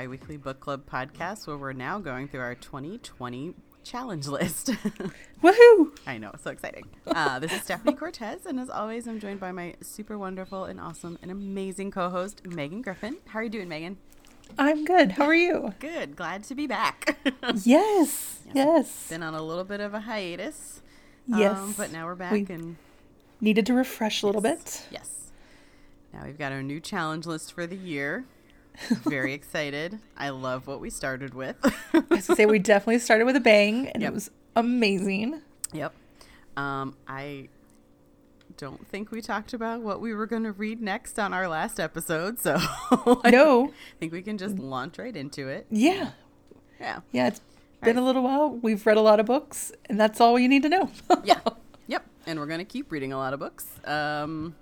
bi weekly book club podcast where we're now going through our 2020 challenge list. Woohoo! I know, so exciting. Uh, this is Stephanie Cortez, and as always, I'm joined by my super wonderful and awesome and amazing co host, Megan Griffin. How are you doing, Megan? I'm good. How are you? Good. Glad to be back. yes. Yes. Been on a little bit of a hiatus. Yes. Um, but now we're back We- and Needed to refresh a little bit. yes. Now we've got our new challenge list for the year. Very excited. I love what we started with. I was gonna say we definitely started with a bang, and Yep. it was amazing. Yep. Um, I don't think we talked about what we were going to read next on our last episode, so I No. think we can just launch right into it. Yeah. Yeah. Yeah. It's been Right. a little while. We've read a lot of books, and that's all you need to know. Yeah. Yep. And we're going to keep reading a lot of books. Um,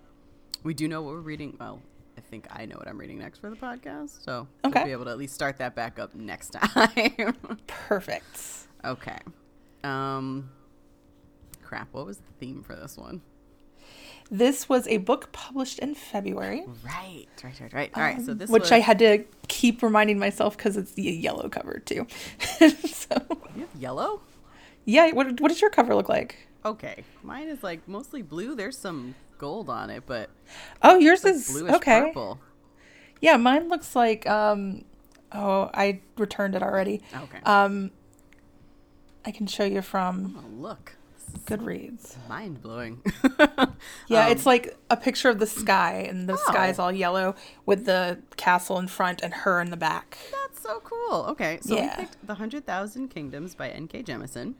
we do know what we're reading. Well, think I know what I'm reading next for the podcast, so Okay. we'll be able to at least start that back up next time. Perfect. okay. Um, crap. What was the theme for this one? This was a book published in February, Right. Right. Right. Right. All right. So um, this which was, I had to keep reminding myself because it's the yellow cover too. so, You have yellow? yeah. What what does your cover look like? Okay. Mine is like mostly blue. There's some gold on it, but Oh, yours like is bluish okay. purple. Yeah, mine looks like um oh, I returned it already. Okay. Um I can show you from oh, look. Goodreads. Mind blowing. Yeah, Um, it's like a picture of the sky and the sky's Oh. all yellow with the castle in front and her in the back. That's so cool. Okay. So Yeah. we picked The Hundred Thousand Kingdoms by N.K. Jemisin.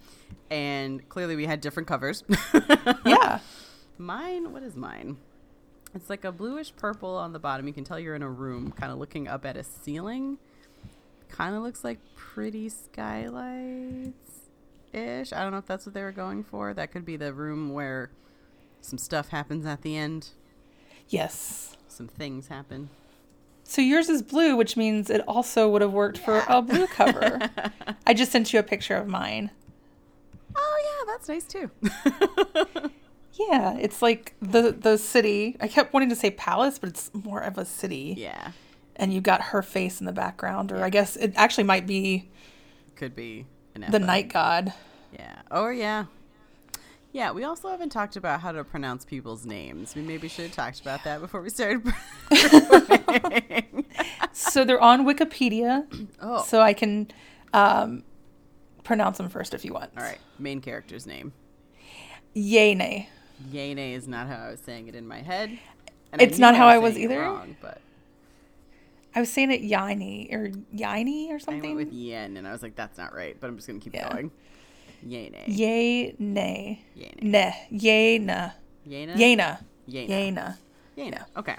And clearly we had different covers. Yeah. mine, what is mine? It's like a bluish purple on the bottom. You can tell you're in a room, kind of looking up at a ceiling. Kind of looks like pretty skylights ish. I don't know if that's what they were going for. That could be the room where some stuff happens at the end, Yes. some things happen. So yours is blue, which means it also would have worked for a blue cover. I just sent you a picture of mine. Oh, yeah, that's nice too. Yeah, it's like the the city. I kept wanting to say palace, but it's more of a city. yeah, And you got her face in the background, or I guess it actually might be could be the night god. Yeah. Oh, yeah. Yeah, we also haven't talked about how to pronounce people's names. We maybe should have talked about that before we started. So they're on Wikipedia, oh, so I can um, pronounce them first if you want. all right. Main character's name. Yene. Yene is not how I was saying it in my head. It's not how I was either. Wrong, but I was saying it Yine or Yine or I something. went with yen, and I was like, "That's not right." But I'm just gonna keep Yeah. going. Yene. Yene. Yene. Ne. Yena. Yena. Yena. Yena. Yena. Yena. Okay.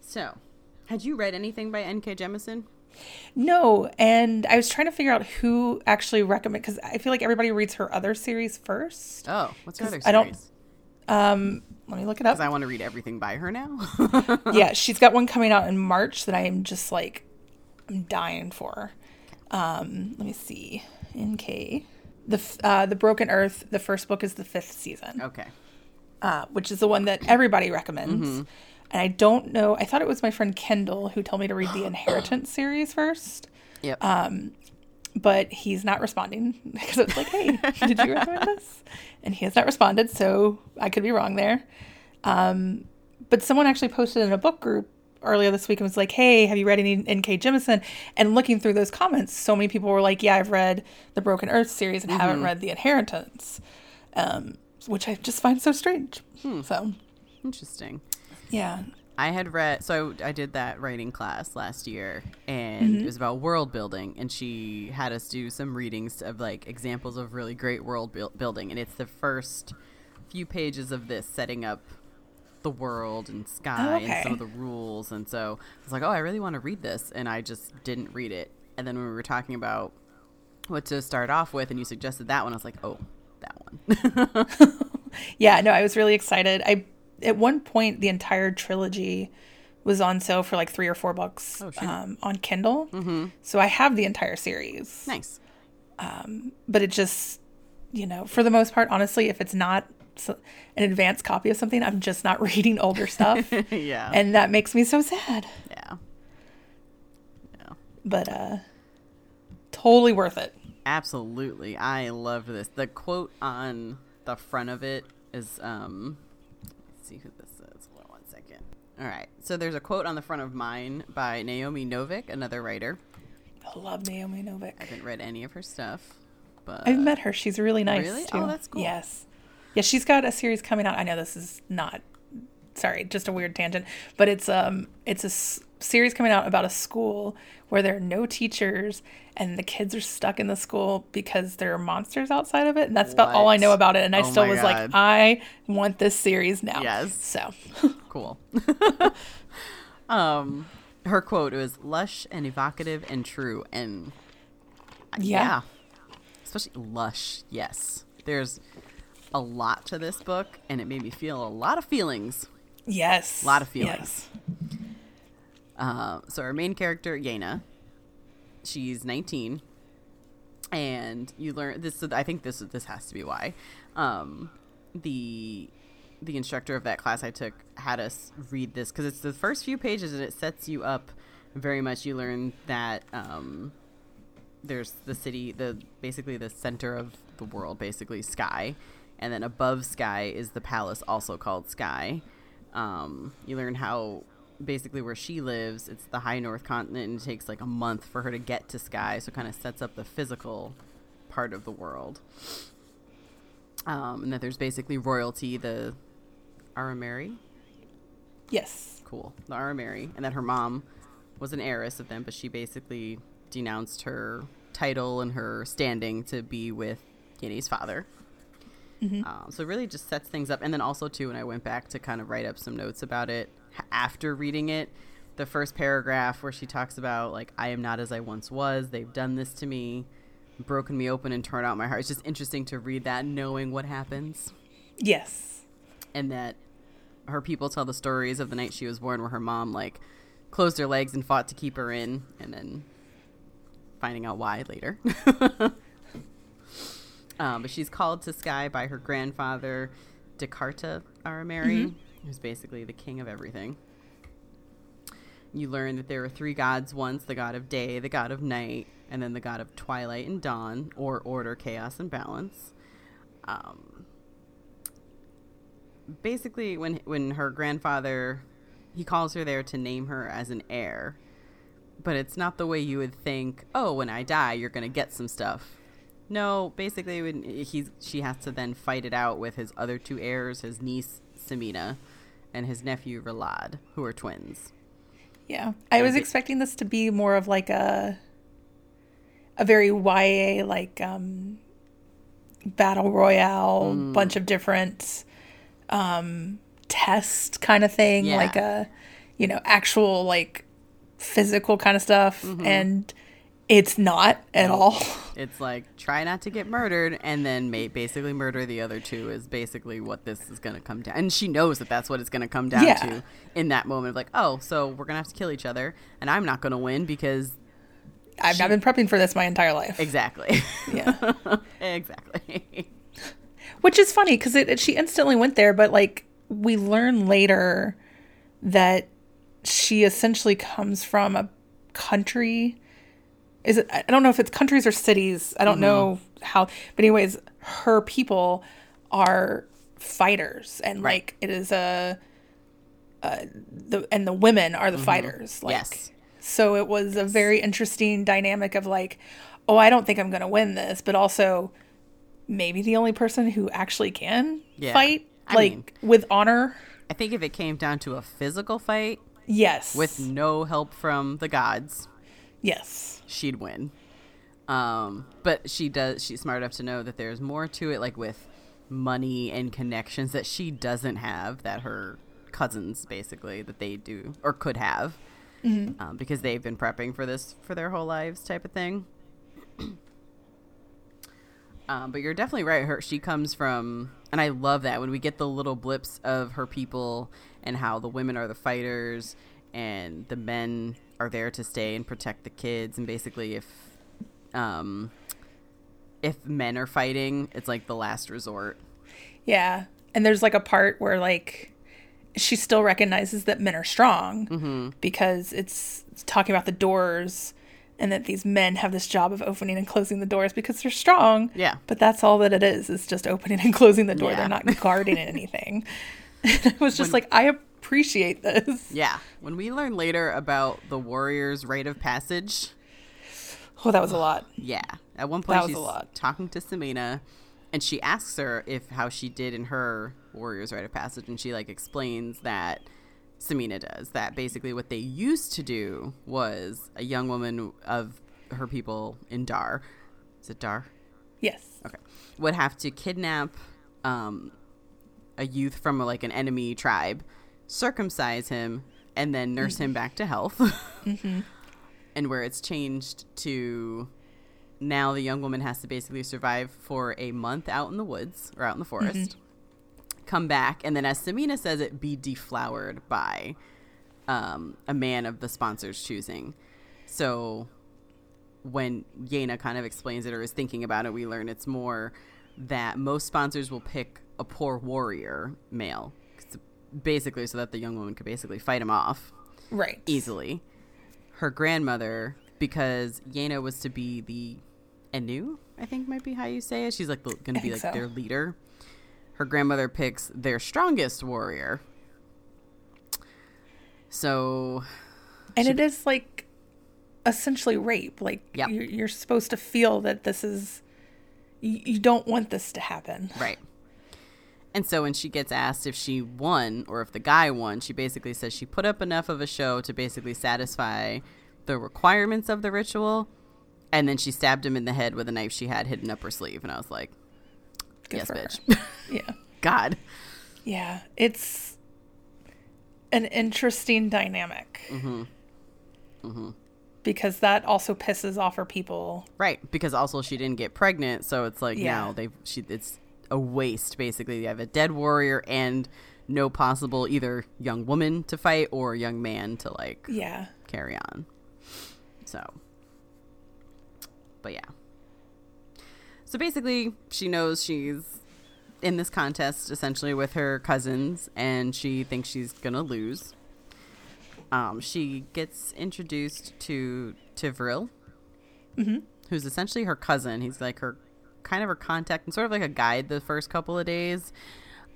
So, had you read anything by N.K. Jemisin? No, and I was trying to figure out who actually recommend because I feel like everybody reads her other series first. Oh, what's her other I don't- Um, let me look it up. Because. I want to read everything by her now. yeah, she's got one coming out in March that I am just like, I'm dying for. Um, let me see. NK. The uh, the Broken Earth. The first book is the fifth season, okay. uh, which is the one that everybody recommends. Mm-hmm. And I don't know. I thought it was my friend Kendall who told me to read the Inheritance series first. Yep. Um, but he's not responding because I was like, "Hey, did you recommend this?" And he has not responded, so I could be wrong there. Um, but someone actually posted in a book group earlier this week and was like, "Hey, have you read any N.K. Jemisin?" And looking through those comments, so many people were like, "Yeah, I've read the Broken Earth series and haven't read the Inheritance," um, which I just find so strange. So, Interesting. yeah, I had read, so I did that writing class last year, and it mm-hmm. was about world building. And she had us do some readings of like examples of really great world buil- building. And it's the first few pages of this setting up the world and sky and some of the rules. And so I was like, oh, I really want to read this. And I just didn't read it. And then when we were talking about what to start off with, and you suggested that one, I was like, oh, that one. yeah, no, I was really excited. I at one point the entire trilogy was on sale for like three or four bucks Oh, um, on Kindle. Mm-hmm. So I have the entire series, nice. but it just, you know, for the most part, honestly, if it's not s- an advanced copy of something, I'm just not reading older stuff, yeah. and that makes me so sad. yeah. Yeah. But uh, totally worth it. Absolutely. I loved this. The quote on the front of it is um see who this is. Hold on one second. All right. So there's a quote on the front of mine by Naomi Novik, another writer. I love Naomi Novik. I haven't read any of her stuff, but I've met her. She's really nice Really? Oh, too. Oh, that's cool. Yes. Yeah, she's got a series coming out. I know this is not sorry, just a weird tangent, but it's um it's a s- series coming out about a school where there are no teachers and the kids are stuck in the school because there are monsters outside of it and that's about all I know about it and I Oh still was God. like I want this series now. Yes. So, cool. um her quote was lush and evocative and true and Yeah. yeah. Especially lush. Yes. There's a lot to this book and it made me feel a lot of feelings. Yes. A lot of Yes. feelings. Uh, so our main character, Yena, she's 19, and you learn this. I think this this has to be why. Um, the the instructor of that class I took had us read this because it's the first few pages and it sets you up very much. You learn that um, there's the city, the basically the center of the world, basically Sky, and then above Sky is the palace, also called Sky. Um, you learn how basically where she lives, it's the high north continent, and it takes like a month for her to get to Sky, so it kind of sets up the physical part of the world. Um, and that there's basically royalty, the Arameri, Yes. cool, the Arameri, and that her mom was an heiress of them, but she basically denounced her title and her standing to be with Yenne's father. Um, so it really just sets things up. And then also, too, when I went back to kind of write up some notes about it after reading it, the first paragraph where she talks about, like, I am not as I once was. They've done this to me, broken me open and torn out my heart. It's just interesting to read that knowing what happens Yes. and that her people tell the stories of the night she was born where her mom like closed her legs and fought to keep her in and then finding out why later um, but she's called to sky by her grandfather Dekarta Arameri who's basically the king of everything. You learn that there were three gods once the god of day the god of night and then the god of twilight and dawn or order chaos and balance. Um, basically when when her grandfather he calls her there to name her as an heir. But it's not the way you would think oh when i die you're going to get some stuff no basically when he's she has to then fight it out with his other two heirs his niece Scimina and his nephew Relad, who are twins Yeah. I was expecting this to be more of like a a very YA like um battle royale, Mm. bunch of different um test kind of thing, Yeah. like a you know, actual like physical kind of stuff Mm-hmm. and it's not at all. it's like try not to get murdered and then ma- basically murder the other two is basically what this is going to come down and she knows that that's what it's going to come down Yeah. to in that moment of like oh so we're going to have to kill each other and i'm not going to win because I've not been prepping for this my entire life. exactly Yeah. exactly Which is funny because it, it- she instantly went there, but like we learn later that she essentially comes from a country. Is it? I don't know if it's countries or cities. I don't know how. But anyways, her people are fighters, and Right. like it is a. Uh, the and the women are the fighters. Like, yes so it was a very interesting dynamic of like, oh, I don't think I'm going to win this, but also maybe the only person who actually can Yeah. fight I like mean- with honor. i think if it came down to a physical fight Yes. with no help from the gods yes. she'd win. Um, but she does. She's smart enough to know that there's more to it, like with money and connections that she doesn't have that her cousins basically that they do or could have um, because they've been prepping for this for their whole lives, type of thing. Um, but you're definitely right. Her she comes from, and I love that when we get the little blips of her people and how the women are the fighters and the men are there to stay and protect the kids. And basically, if um, if men are fighting, it's like the last resort. Yeah. And there's like a part where like she still recognizes that men are strong Mm-hmm. because it's, it's talking about the doors and that these men have this job of opening and closing the doors because they're strong. Yeah. But that's all that it is. It's just opening and closing the door. Yeah. They're not guarding anything. it was just When- like, I appreciate this. Yeah. When we learn later about the warrior's rite of passage, Oh, that was a lot. yeah. At one point That was she's a lot. talking to Scimina and she asks her if how she did in her warrior's rite of passage and she like explains that Scimina does that basically what they used to do was a young woman of her people in Darr. Is it Darr? Yes. Okay. Would have to kidnap um, a youth from like an enemy tribe, circumcise him, and then nurse him back to health. And where it's changed to now the young woman has to basically survive for a month out in the woods or out in the forest, come back, and then as Scimina says it, be deflowered by um, a man of the sponsor's choosing. So when Yena kind of explains it or is thinking about it, we learn it's more that most sponsors will pick a poor warrior male, basically, so that the young woman could basically fight him off Right. easily. Her grandmother, because Yena was to be the Ennu, I think might be how you say it. She's like going to be like so. their leader. Her grandmother picks their strongest warrior. So And it is like essentially rape. Like Yep. you're, you're supposed to feel that this is, you, you don't want this to happen. Right. And so when she gets asked if she won or if the guy won, she basically says she put up enough of a show to basically satisfy the requirements of the ritual. And then she stabbed him in the head with a knife she had hidden up her sleeve. And I was like, Good yes, bitch. Yeah. God. Yeah. It's an interesting dynamic. Mm-hmm. Mm-hmm. Because that also pisses off her people. Right. Because also she didn't get pregnant. So it's like Yeah. now they've, she, it's a waste, basically. You have a dead warrior and no possible either young woman to fight or young man to like Yeah. carry on. So, but yeah. So basically, she knows she's in this contest essentially with her cousins, and she thinks she's gonna lose. Um, she gets introduced to T'vril, Mhm. who's essentially her cousin. He's like her kind of her contact and sort of like a guide the first couple of days.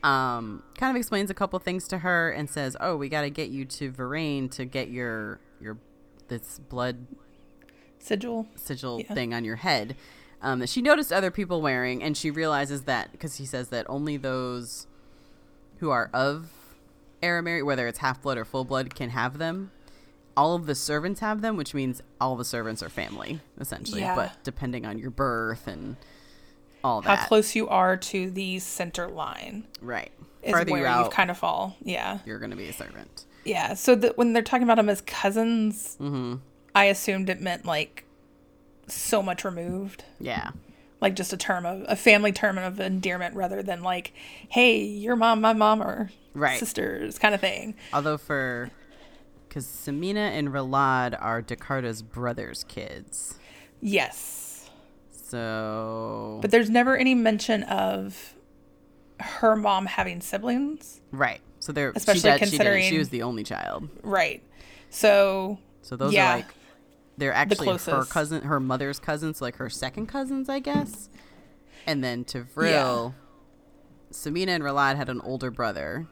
Um, kind of explains a couple things to her and says, "Oh, we got to get you to Viraine to get your your this blood Sigil. sigil Yeah. thing on your head." Um, that she noticed other people wearing, and she realizes that because he says that only those who are of Arameri, whether it's half blood or full blood, can have them. All of the servants have them, which means all the servants are family, essentially. Yeah. But depending on your birth and all How close you are to the center line right? is Farther where you you kind of fall. Yeah. you're going to be a servant. Yeah. So that when they're talking about them as cousins, Mm-hmm. I assumed it meant like so much removed. Yeah, Like just a term of a family term of endearment rather than like, hey, your mom, my mom are Right. sisters kind of thing. although for because Scimina and Relad are Dekarta's brothers' kids, Yes. So But there's never any mention of her mom having siblings. right. So they're Especially she, did, she, she was the only child. Right. So So those Yeah. are like they're actually her cousin, her mother's cousins, like her second cousins, I guess. And then to Vril, Scimina and Relad had an older brother.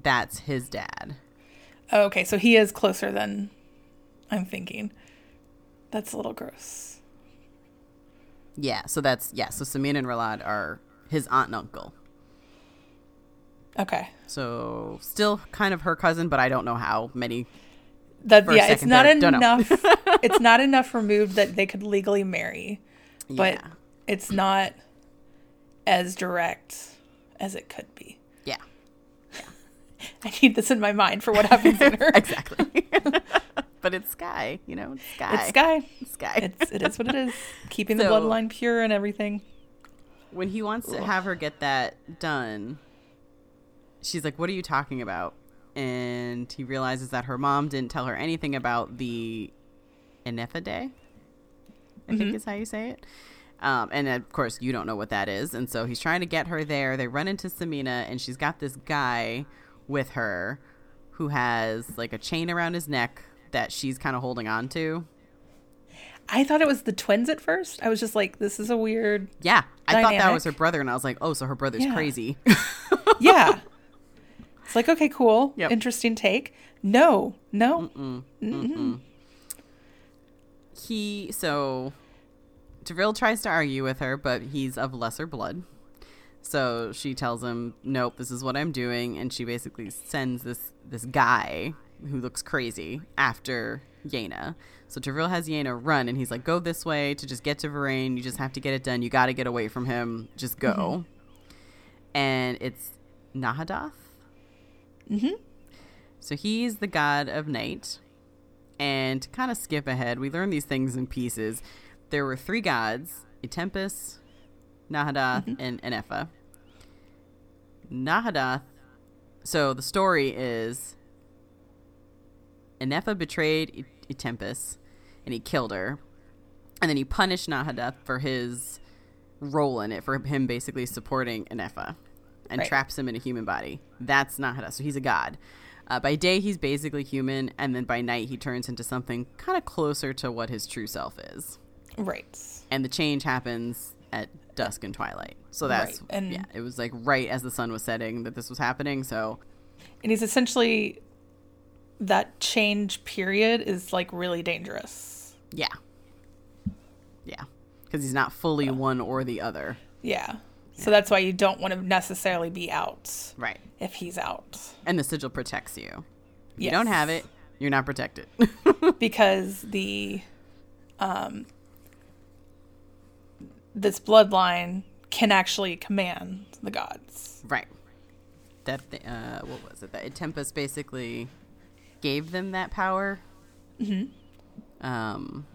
That's his dad. oh, okay, so he is closer than I'm thinking. That's a little gross. Yeah, so that's yeah. So Scimina and Relad are his aunt and uncle. Okay. So still kind of her cousin, but I don't know how many. That yeah, it's not third, enough. it's not enough removed that they could legally marry, but yeah, it's not as direct as it could be. yeah, I need this in my mind for what happens in her. exactly. But it's Sky, you know, it's Sky. It's Sky. It's Sky. It's it is what it is. Keeping the bloodline pure and everything. when he wants to have her get that done, she's like, "What are you talking about?" And he realizes that her mom didn't tell her anything about the Enefadeh. I think Mhm. is how you say it. Um, and of course, you don't know what that is. And so he's trying to get her there. They run into Samina, and she's got this guy with her who has like a chain around his neck that she's kind of holding on to. I thought it was the twins at first. I was just like, this is a weird. Yeah, I thought that was her brother, and I was like, oh, so her brother's Yeah. crazy. Yeah. it's like, okay, cool. Yep. Interesting take. No, no. he so T'vril tries to argue with her, but he's of lesser blood. So she tells him, "Nope, this is what I'm doing," and she basically sends this this guy who looks crazy after Yena. So T'vril has Yena run, and he's like, "Go this way to just get to Viraine. You just have to get it done. You got to get away from him. Just go." And it's Nahadoth. Mm-hmm. So he's the god of night. And to kind of skip ahead, we learn these things in pieces. There were three gods Itempas, Nahadoth, and Enefa. Nahadoth. So the story is Enefa betrayed Itempas and he killed her. And then he punished Nahadoth for his role in it, for him basically supporting Enefa and Right. traps him in a human body. That's Nahadoth. So he's a god. Uh, by day, he's basically human, and then by night, he turns into something kind of closer to what his true self is. Right. And the change happens at dusk and twilight. So that's, Right, and- yeah, it was like right as the sun was setting that this was happening. So, And he's essentially that change period is like really dangerous. yeah. Yeah. Because he's not fully one or the other. Yeah. So that's why you don't want to necessarily be out Right. if he's out. And the sigil protects you. If you don't have it, you're not protected. because the um this bloodline can actually command the gods. right. That, uh, what was it? That Tempest basically gave them that power. Mm-hmm. Um,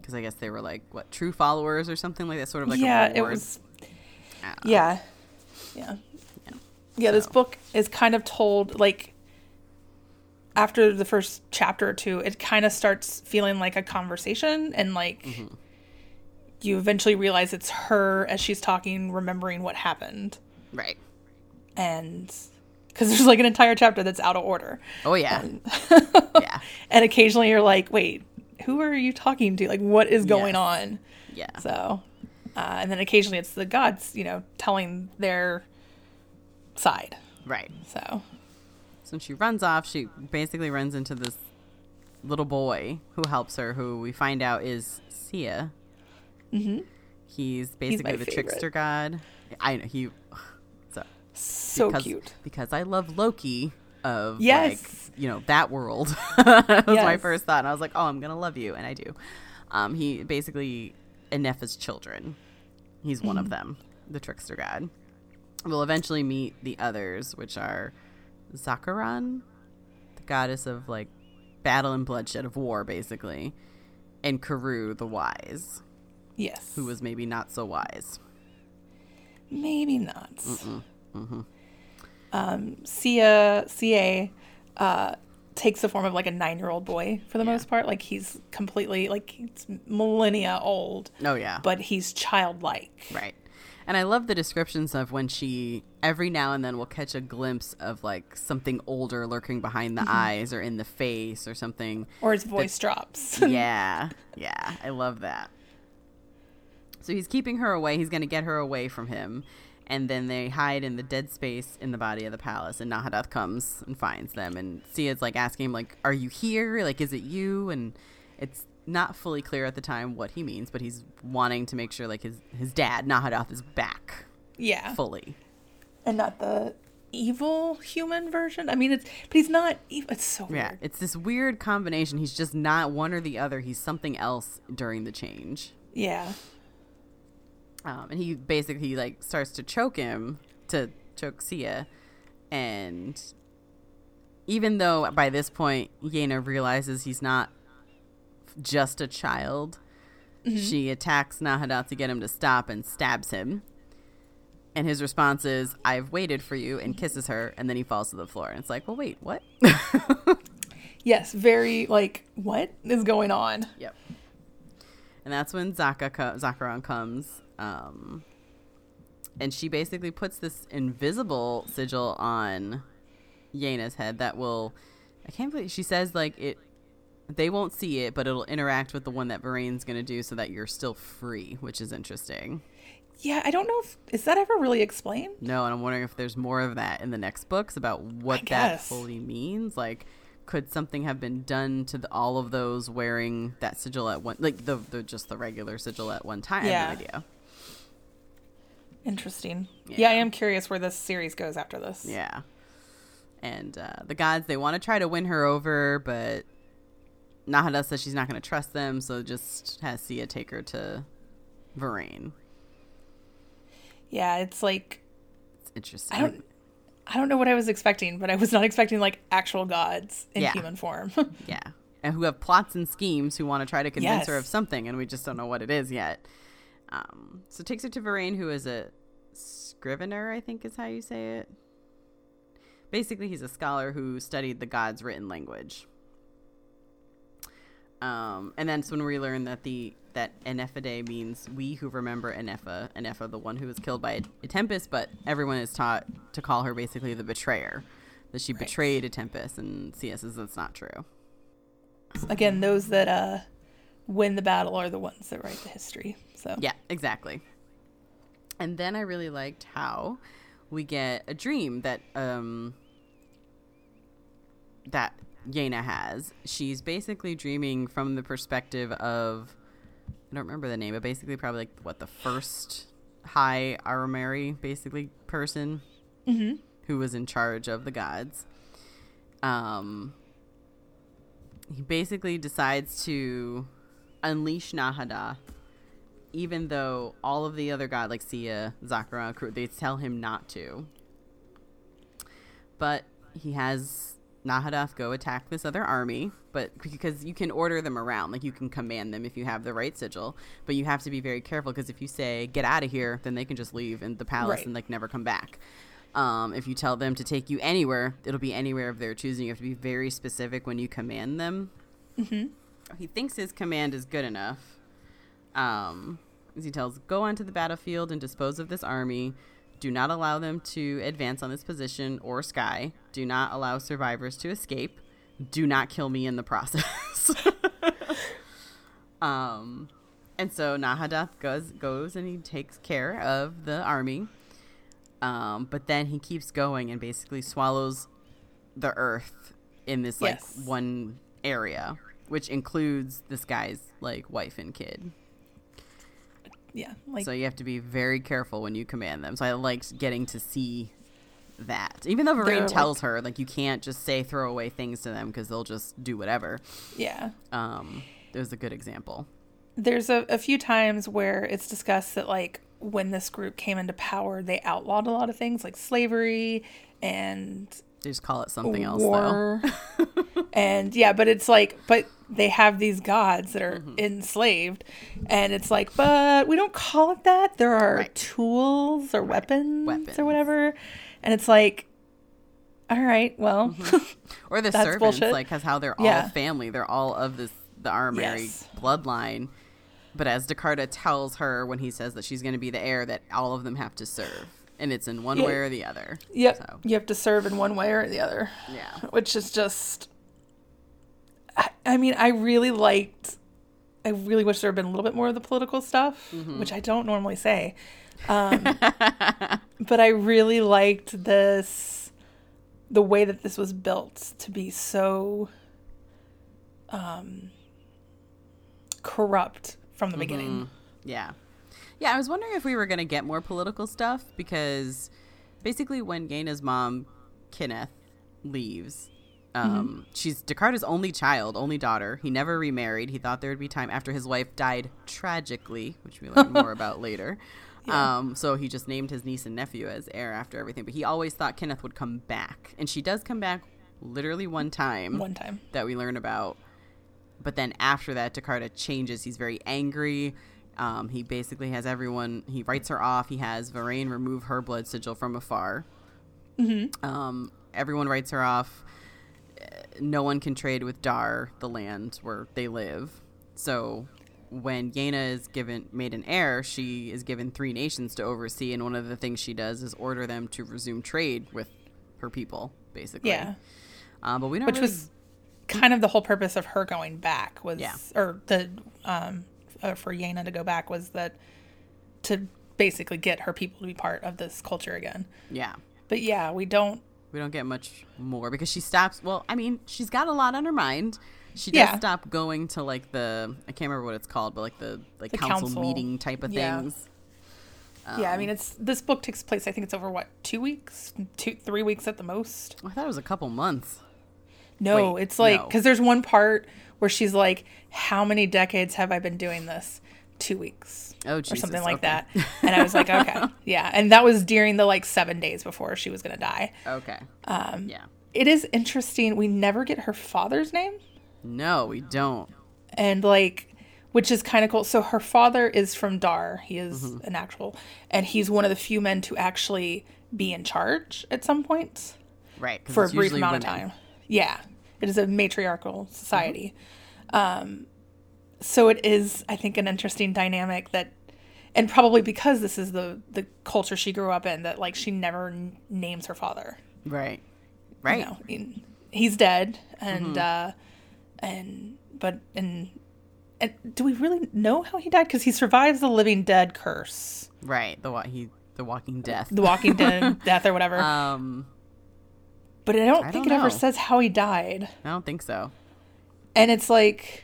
because I guess they were like, what, true followers or something like that? Sort of like yeah, a it was yeah. Yeah. Yeah. Yeah, this book is kind of told like after the first chapter or two, it kind of starts feeling like a conversation and like Mm-hmm. you eventually realize it's her as she's talking remembering what happened Right. and because there's like an entire chapter that's out of order. Oh, yeah. yeah. and occasionally you're like, wait, who are you talking to? Like, what is going Yes. on? Yeah. So, uh, and then occasionally it's the gods, you know, telling their side. Right. So, So she runs off, she basically runs into this little boy who helps her, who we find out is Sieh. Mm-hmm. He's basically my the favorite. trickster god. I know he. So because, cute. because I love Loki of Yes. like you know that world. that was my first thought, and I was like, oh, I'm gonna love you, and I do. Um, he basically Enefa's children. He's one Mm-hmm. of them, the trickster god. We'll eventually meet the others, which are Zhakkarn, the goddess of like battle and bloodshed of war, basically, and Karu, the wise, Yes. who was maybe not so wise. Maybe not. Mm-hmm. Um, Sieh, Ca, uh, takes the form of like a nine year old boy for the Yeah. most part. Like, he's completely, like, he's millennia old, Oh yeah, but he's childlike. Right. And I love the descriptions of when she every now and then will catch a glimpse of like something older lurking behind the eyes or in the face or something. Or his voice drops. yeah. Yeah. I love that. So he's keeping her away. He's going to get her away from him. And then they hide in the dead space in the body of the palace. And Nahadoth comes and finds them. And Sieh's like asking him, like, are you here? Like, is it you? And it's not fully clear at the time what he means, but he's wanting to make sure, like, his, his dad, Nahadoth, is back yeah. fully. and not the evil human version. I mean, it's but he's not. Evil. It's so Yeah. weird. It's this weird combination. He's just not one or the other. He's something else during the change. Yeah, Um, and he basically like starts to choke him to choke Sieh, and even though by this point Yena realizes he's not just a child, she attacks Nahadoth to get him to stop and stabs him. And his response is, "I've waited for you," and kisses her, and then he falls to the floor. And it's like, well, wait, what? yes, very like what is going on? Yep. And that's when Zaka co- Zhakkarn comes. Um, and she basically puts this invisible sigil on Yena's head that will. I can't believe she says like it they won't see it, but it'll interact with the one that Viraine's going to do so that you're still free, which is interesting. Yeah, I don't know if is that ever really explained. No, and I'm wondering if there's more of that in the next books about what that fully means. Like, could something have been done to the, all of those wearing that sigil at one, like the, the just the regular sigil at one time? Have no idea. Interesting. Yeah. Yeah. I am curious where this series goes after this. Yeah. And uh, the gods, they want to try to win her over, but Nahadoth says she's not going to trust them, so just has Sieh take her to Viraine. Yeah, it's like It's interesting. I don't I don't know what I was expecting, but I was not expecting like actual gods in Yeah. human form. Yeah. And who have plots and schemes who want to try to convince her of something, and we just don't know what it is yet. Um, so takes her to Viraine, who is a scrivener, I think is how you say it. Basically, he's a scholar who studied the gods' written language. Um, and then it's when we learn that the that Enefadeh means we who remember Enefa, Enefa, the one who was killed by Itempas, but everyone is taught to call her basically the betrayer, that she Right. betrayed Itempas, and CS says that's not true. Again, those that uh win the battle are the ones that write the history. So Yeah, exactly. And then I really liked how we get a dream that um that Yena has. She's basically dreaming from the perspective of I don't remember the name, but basically probably like what the first high Arameri basically person hmm who was in charge of the gods. Um, he basically decides to unleash Nahadoth, even though all of the other god like Sieh, Zhakkarn, they tell him not to. But he has Nahadoth go attack this other army, but because you can order them around, like you can command them if you have the right sigil, but you have to be very careful because if you say get out of here, then they can just leave in the palace Right. and like never come back. Um, if you tell them to take you anywhere, it'll be anywhere of their choosing. You have to be very specific when you command them. hmm He thinks his command is good enough. Um, as he tells, go onto the battlefield and dispose of this army. Do not allow them to advance on this position or sky. Do not allow survivors to escape. Do not kill me in the process. um, and so Nahadoth goes goes and he takes care of the army. Um, but then he keeps going and basically swallows the earth in this like Yes. one area, which includes this guy's like wife and kid. Yeah, like so you have to be very careful when you command them. So I liked getting to see that, even though They're, Viraine like- tells her like you can't just say throw away things to them because they'll just do whatever. yeah. Um, there's a good example. There's a, a few times where it's discussed that like when this group came into power, they outlawed a lot of things like slavery and They just call it something else though. war. and yeah, but it's like, but they have these gods that are Mm-hmm. enslaved, and it's like, but we don't call it that. There are Right. tools or weapons, Weapons. or whatever, and it's like, all right, well, Or the servants, bullshit. like, because how they're Yeah. all family. They're all of this the Arameri Yes. bloodline. But as Dekarta tells her when he says that she's going to be the heir, that all of them have to serve, and it's in one Yeah. way or the other. yep, So you have to serve in one way or the other, yeah, which is just. I, I mean, I really liked. I really wish there had been a little bit more of the political stuff, Mm-hmm. which I don't normally say. Um, but I really liked this the way that this was built to be so um corrupt from the beginning. Mhm. Yeah. Yeah, I was wondering if we were going to get more political stuff because basically when Yena's mom, Kinneth, leaves, um, she's Dekarta's only child, only daughter. He never remarried. He thought there would be time after his wife died tragically, which we learn more about later. Yeah. Um, so he just named his niece and nephew as heir after everything. But he always thought Kinneth would come back. And she does come back literally one time One time. that we learn about. But then after that, Dekarta changes. He's very angry. Um, he basically has everyone, he writes her off. He has Viraine remove her blood sigil from afar. Mm-hmm. Um, everyone writes her off. No one can trade with Darr, the land where they live. So when Yena is given made an heir, she is given three nations to oversee, and one of the things she does is order them to resume trade with her people, basically. Yeah. Um, but we don't Which really was kind of the whole purpose of her going back was, Yeah. or the um, uh, for Yena to go back was that to basically get her people to be part of this culture again. Yeah. But yeah, we don't. We don't get much more because she stops. Well, I mean, she's got a lot on her mind. She does Yeah. stop going to like the I can't remember what it's called, but like the like The council, council. meeting type of Yeah. things. yeah, I Um, mean, it's this book takes place. I think it's over what two weeks, two three weeks at the most. I thought it was a couple months. No, Wait, it's like no. because there's one part where she's like, "How many decades have I been doing this?" Two weeks. Oh, or something like okay. that. And I was like, okay, yeah. And that was during the like seven days before she was gonna die. Okay. Um, Yeah. It is interesting. We never get her father's name, No, we don't. and like, which is kind of cool. So her father is from Darr. He is an actual, and he's one of the few men to actually be in charge at some point Right. for a brief amount of time. Yeah, it is a matriarchal society. Um, so it is, I think, an interesting dynamic that, and probably because this is the the culture she grew up in, that like she never n- names her father. Right. You Right. know, I mean, he's dead, and Mm-hmm. uh, and but and. And do we really know how he died? Because he survives the living dead curse, Right. The wa- he the Walking Death. the Walking Dead death or whatever. Um, but I don't I think don't it ever says how he died. I don't think so. and it's like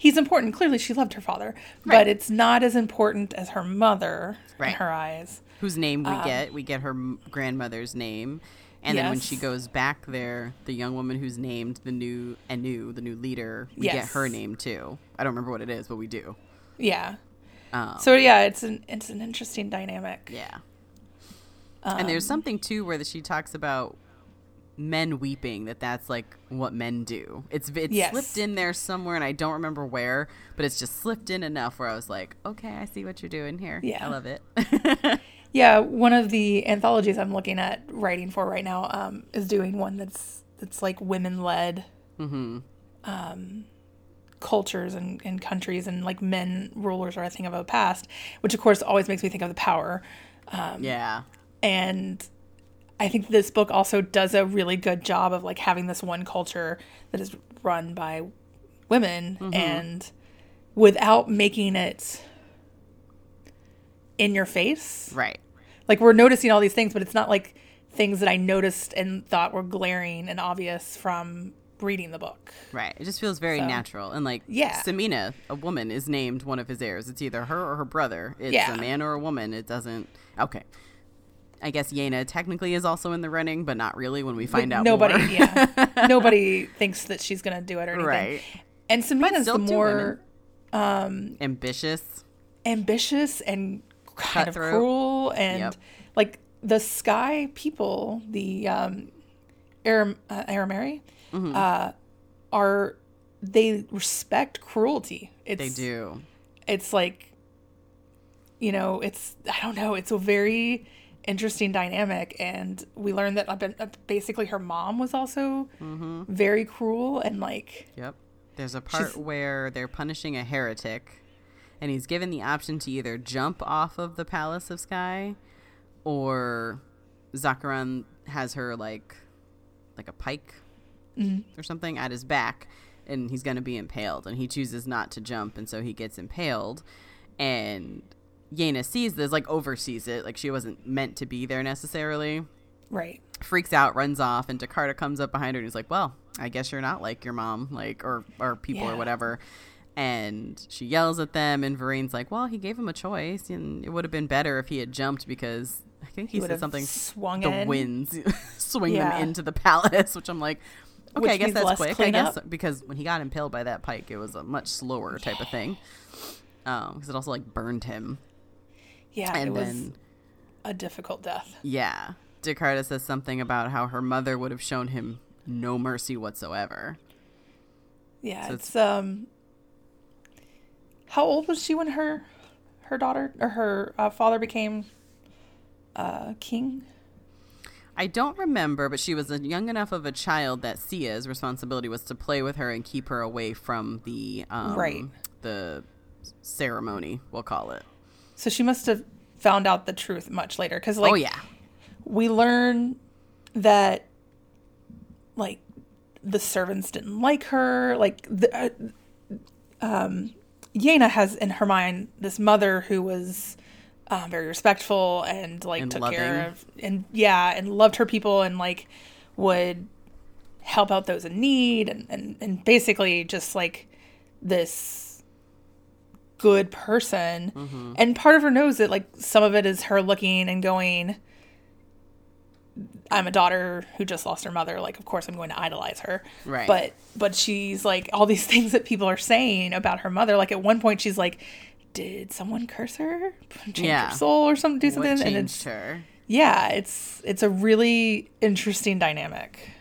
he's important clearly she loved her father Right. but it's not as important as her mother in her eyes Whose name Um, we get? We get her grandmother's name. And then when she goes back there, the young woman who's named the new Anu, the new leader, we get her name too. I don't remember what it is, but we do. yeah Um, so yeah it's an it's an interesting dynamic Yeah. and there's Um, something too where she talks about men weeping that that's like what men do. It's it's Yes. slipped in there somewhere and I don't remember where, but it's just slipped in enough where I was like, "Okay, I see what you're doing here. Yeah. I love it." yeah one of the anthologies i'm looking at writing for right now um, is doing one that's that's like women led mhm. cultures and, and countries and like men rulers are a thing of a past which of course always makes me think of the power Yeah. and I think this book also does a really good job of like having this one culture that is run by women mm-hmm. and without making it in your face. Right. Like we're noticing all these things, but it's not like things that I noticed and thought were glaring and obvious from reading the book. Right. It just feels very So- natural. And like Yeah. Scimina, a woman, is named one of his heirs. It's either her or her brother. It's Yeah. a man or a woman. It doesn't Okay. I guess Yena technically is also in the running, but not really when we find out nobody, yeah, nobody thinks that she's gonna do it or anything. Right. And Scimina's the more Ambitious. ambitious and kind of cruel and Yep. like the sky people the um Aram, uh, Arameri, Mm-hmm. uh are they respect cruelty it's They do. it's like you know it's i don't know it's a very interesting dynamic and we learned that uh, uh, basically her mom was also Mm-hmm. very cruel and like Yep. There's a part She's- where they're punishing a heretic, and he's given the option to either jump off of the Palace of Sky, or Zhakkarn has her like, like a pike or something at his back, and he's gonna be impaled, and he chooses not to jump, and so he gets impaled, and Yena sees this, like oversees it, like she wasn't meant to be there necessarily right freaks out, runs off, and Dekarta comes up behind her and he's like, "Well, I guess you're not like your mom, like or or people Yeah. or whatever." And she yells at them, and Viraine's like, "Well, he gave him a choice, and it would have been better if he had jumped because I think he, would said something swung the in. winds swing Yeah. them into the palace." Which I'm like, okay, Which I guess that's quick. I guess because when he got impaled by that pike, it was a much slower type of thing. Um, because it also like burned him, yeah it and was then a difficult death yeah. Dekarta says something about how her mother would have shown him no mercy whatsoever. Yeah, So it's um. How old was she when her, her daughter or her uh, father became, uh, king? I don't remember, but she was a young enough of a child that Sieh's responsibility was to play with her and keep her away from the um, Right. the ceremony. We'll call it. So she must have found out the truth much later, because like oh yeah, we learn that, like, the servants didn't like her. Like the, uh, um, Yeine has in her mind this mother who was um, very respectful and like And took loving. care of and yeah and loved her people and like would help out those in need and, and, and basically just like this good person Mm-hmm. and part of her knows that like some of it is her looking and going i'm a daughter who just lost her mother like of course i'm going to idolize her Right. but but she's like all these things that people are saying about her mother like at one point she's like did someone curse her change Yeah. her soul or something do What something and changed it's her? yeah it's it's a really interesting dynamic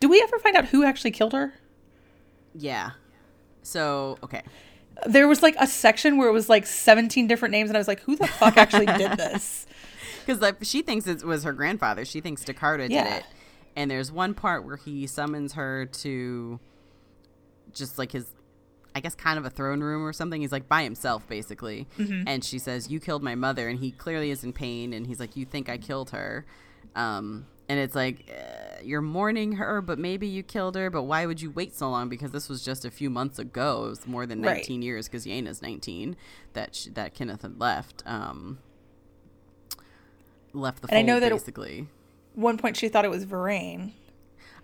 do we ever find out who actually killed her Yeah. So okay. there was like a section where it was like 17 different names and i was like who the fuck actually did this Because like she thinks it was her grandfather. She thinks Dekarta Yeah. did it. And there's one part where he summons her to just like his, I guess, kind of a throne room or something. He's like by himself basically, and she says, "You killed my mother," and he clearly is in pain, and he's like, "You think I killed her?" Um, and it's like uh, you're mourning her, but maybe you killed her. But why would you wait so long? Because this was just a few months ago. It was more than Right. 19 years because Yeine's 19 that she, that Kinneth had left. Um, left the And I know that it- basically. one point she thought it was Viraine.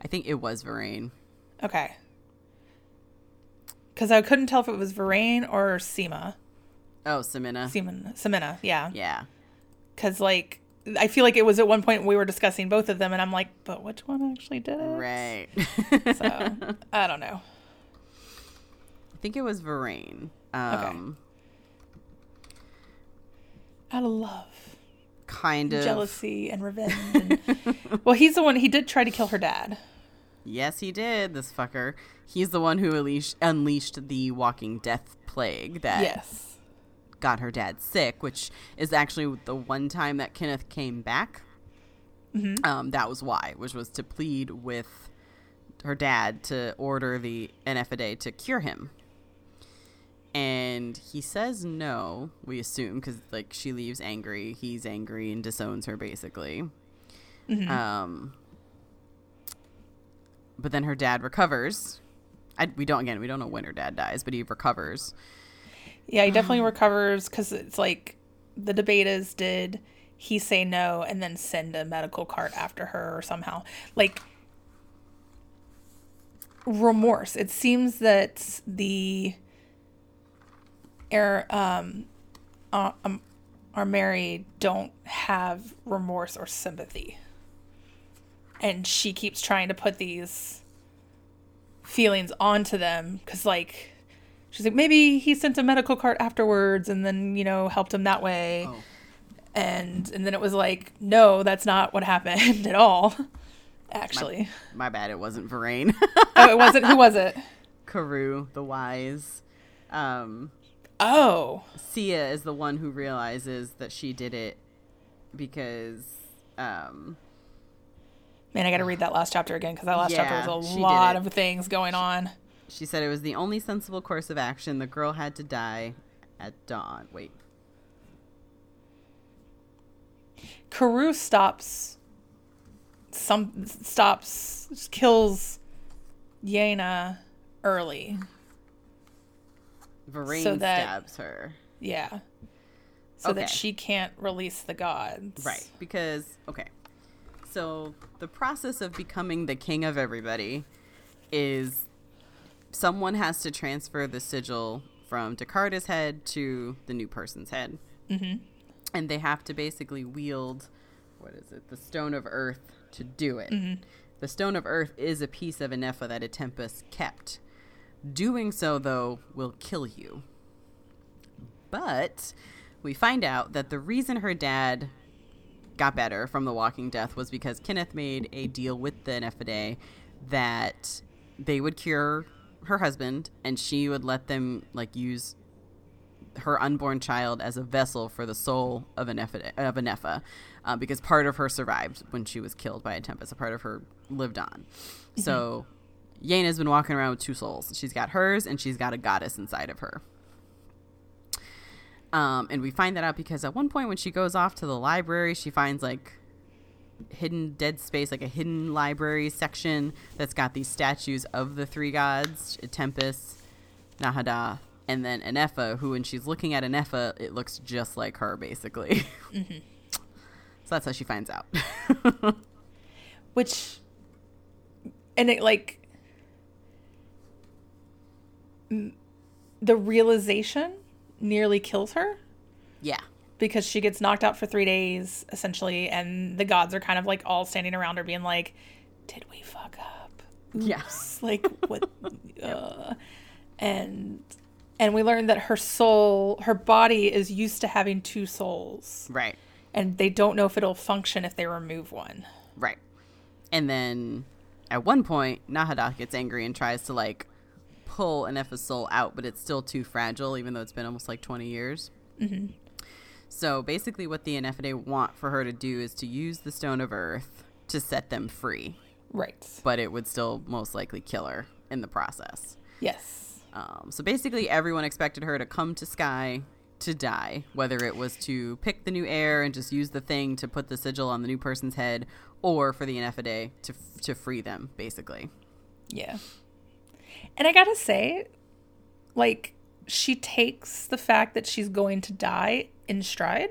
I think it was Viraine. Okay. Because I couldn't tell if it was Viraine or Seema. Oh, Scimina. Seaman, Scimina, yeah. Yeah. Because, like, I feel like it was at one point we were discussing both of them, and I'm like, but which one actually did it? Right. So, I don't know. I think it was Viraine. Um, Out of love, Kind of. jealousy, and revenge. And, well, he's the one, he did try to kill her dad. Yes, he did. This fucker. He's the one who unleashed, unleashed the walking death plague that Yes. Got her dad sick, which is actually the one time that Kinneth came back. Mm-hmm. Um, that was why, which was to plead with her dad to order the NFA to cure him. And he says no, we assume, because like she leaves angry. He's angry and disowns her basically. Mm-hmm. Um, but then her dad recovers. I, we don't again. We don't know when her dad dies, but he recovers. Yeah, he definitely recovers because it's like the debate is did he say no and then send a medical cart after her or somehow like remorse. It seems that the air um, uh, um are married don't have remorse or sympathy, and she keeps trying to put these feelings onto them because like she's like maybe he sent a medical cart afterwards and then you know helped him that way Oh. and and then it was like no that's not what happened at all actually My bad. It wasn't Viraine. oh it wasn't who was it Kurue, the wise. Um, oh Sieh is the one who realizes that she did it because um, man i gotta read that last chapter again because that last Yeah, chapter was a lot of things going on she said it was the only sensible course of action. The girl had to die at dawn. Wait. Kurue stops some stops kills Yeine early Viraine So that- stabs her. yeah so Okay. that she can't release the gods Right. Because, okay. So the process of becoming the king of everybody is someone has to transfer the sigil from Dekarta's head to the new person's head. mm-hmm. And they have to basically wield, what is it, the stone of earth to do it. Mm-hmm. The stone of earth is a piece of Enefa that a Itempas kept. Doing so, though, will kill you. But we find out that the reason her dad got better from the walking death was because Kinneth made a deal with the Enefadeh that they would cure her husband and she would let them like use her unborn child as a vessel for the soul of an of a Nepha, uh, because part of her survived when she was killed by a tempest. A part of her lived on. So Yeine's been walking around with two souls. She's got hers and she's got a goddess inside of her. Um, and we find that out because at one point when she goes off to the library, she finds like hidden dead space, like a hidden library section that's got these statues of the three gods: Tempest, Nahadoth, and then Enefa. Who, when she's looking at Enefa, it looks just like her, basically. Mm-hmm. so that's how she finds out. Which, and it like the realization nearly kills her. Yeah. Because she gets knocked out for three days, essentially, and the gods are kind of like all standing around her, being like, Did we fuck up? Yes. Like, what? uh, and. And we learned that her soul, her body is used to having two souls. Right. And they don't know if it'll function if they remove one. Right. And then at one point, Nahadoth gets angry and tries to like pull Enefa's soul out, but it's still too fragile, even though it's been almost like 20 years. Mm-hmm. So basically, what the Enefadeh want for her to do is to use the Stone of Earth to set them free. Right. But it would still most likely kill her in the process. Yes. Um, so basically, everyone expected her to come to Sky to die, whether it was to pick the new heir and just use the thing to put the sigil on the new person's head, or for the Enefadeh to to free them, basically. Yeah. And I gotta say, like, she takes the fact that she's going to die in stride.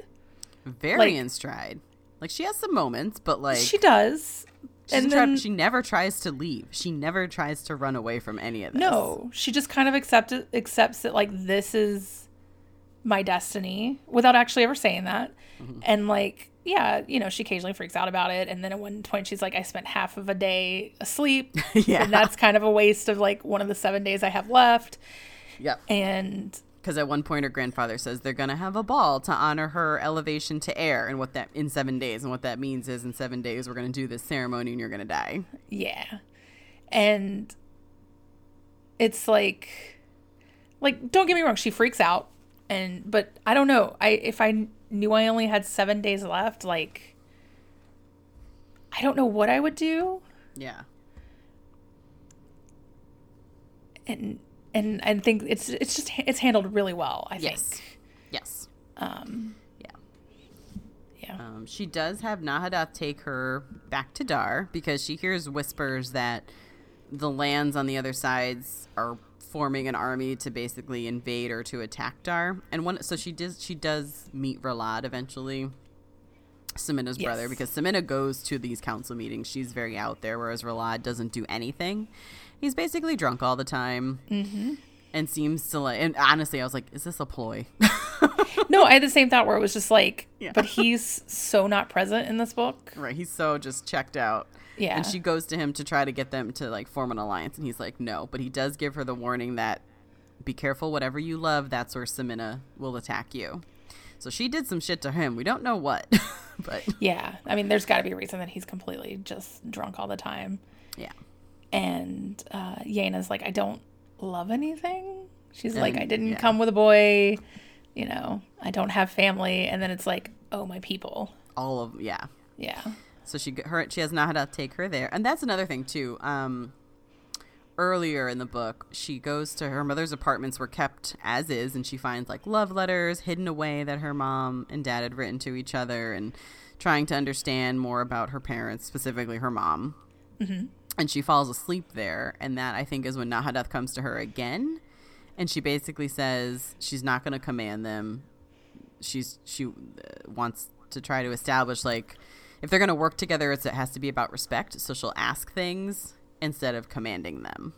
Very like, in stride. Like she has some moments, but like she does. and then, she never tries to leave. She never tries to run away from any of this. No, she just kind of accepts accepts that like this is my destiny without actually ever saying that. Mm-hmm. And like yeah, you know, she occasionally freaks out about it. And then at one point, she's like, I spent half of a day asleep. yeah. And that's kind of a waste of like one of the seven days I have left. Yep. And because at one point her grandfather says they're going to have a ball to honor her elevation to heir and what that in seven days and what that means is in seven days we're going to do this ceremony and you're going to die yeah and it's like like don't get me wrong she freaks out and but i don't know i if i knew I only had seven days left, like, I don't know what I would do. Yeah. And and I think it's it's just it's handled really well. I yes. think. Yes. Um. Yeah. Yeah. Um, she does have Nahadoth take her back to Darr because she hears whispers that the lands on the other sides are forming an army to basically invade or to attack Darr. And one, so she does she does meet Relad eventually, Scimina's yes. brother, because Scimina goes to these council meetings. She's very out there, whereas Relad doesn't do anything. He's basically drunk all the time. Mm-hmm. And seems to like, and honestly, I was like, is this a ploy? no, I had the same thought where it was just like, yeah. but he's so not present in this book. Right. He's so just checked out. Yeah. And she goes to him to try to get them to like form an alliance, and he's like, no. But he does give her the warning that be careful, whatever you love, that's where Scimina will attack you. So she did some shit to him. We don't know what, but yeah, I mean, there's got to be a reason that he's completely just drunk all the time. Yeah. And uh, Yeine's like, I don't love anything. She's and, like, I didn't yeah. come with a boy. You know, I don't have family. And then it's like, oh, my people. All of yeah. Yeah. So she her she has Nahadoth take her there, and that's another thing too. Um, earlier in the book, she goes to her mother's apartments were kept as is, and she finds like love letters hidden away that her mom and dad had written to each other, and trying to understand more about her parents, specifically her mom. Mm-hmm. And she falls asleep there, and that I think is when Nahadoth comes to her again, and she basically says she's not going to command them. She's she uh, wants to try to establish like if they're going to work together, it has to be about respect. So she'll ask things instead of commanding them.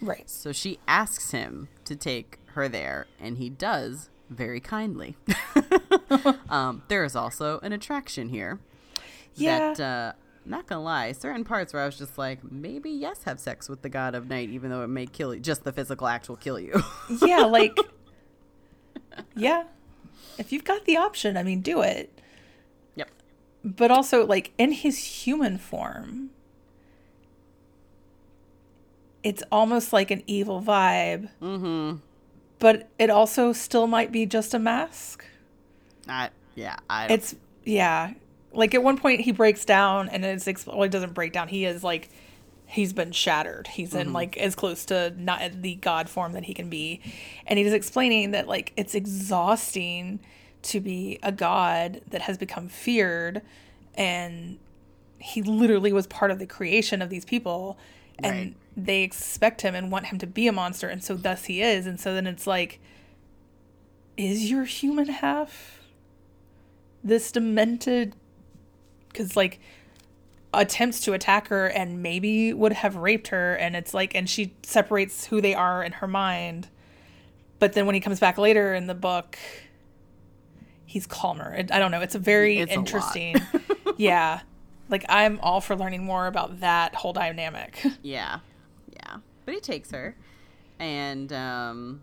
Right. So she asks him to take her there, and he does very kindly. um, there is also an attraction here. Yeah. That, uh, not gonna lie, certain parts where I was just like, maybe yes, have sex with the god of night, even though it may kill you. Just the physical act will kill you. yeah, like, yeah. If you've got the option, I mean, do it Yep. but also like in his human form it's almost like an evil vibe mm-hmm. but it also still might be just a mask I, yeah I it's yeah like at one point he breaks down and it's well he doesn't break down he is like he's been shattered he's mm-hmm. in like as close to not the god form that he can be and he's explaining that like it's exhausting to be a god that has become feared and he literally was part of the creation of these people and Right. they expect him and want him to be a monster and so thus he is and so then it's like is your human half this demented because like attempts to attack her and maybe would have raped her and it's like and she separates who they are in her mind. But then when he comes back later in the book he's calmer. It- i don't know it's a very It's a interesting yeah. Like i'm all for learning more about that whole dynamic. Yeah, yeah. But he takes her, and um,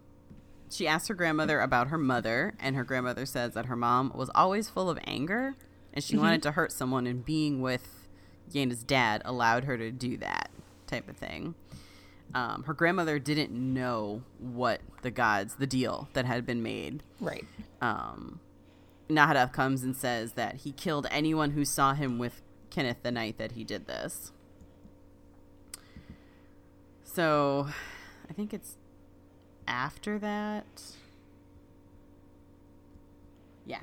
she asks her grandmother about her mother, and her grandmother says that her mom was always full of anger, and she wanted to hurt someone, and being with Yeine's dad allowed her to do that type of thing. Um, her grandmother didn't know what the gods, the deal that had been made. right Um, Nahadoth comes and says that he killed anyone who saw him with Kinneth the night that he did this. So, I think it's after that. Yeah.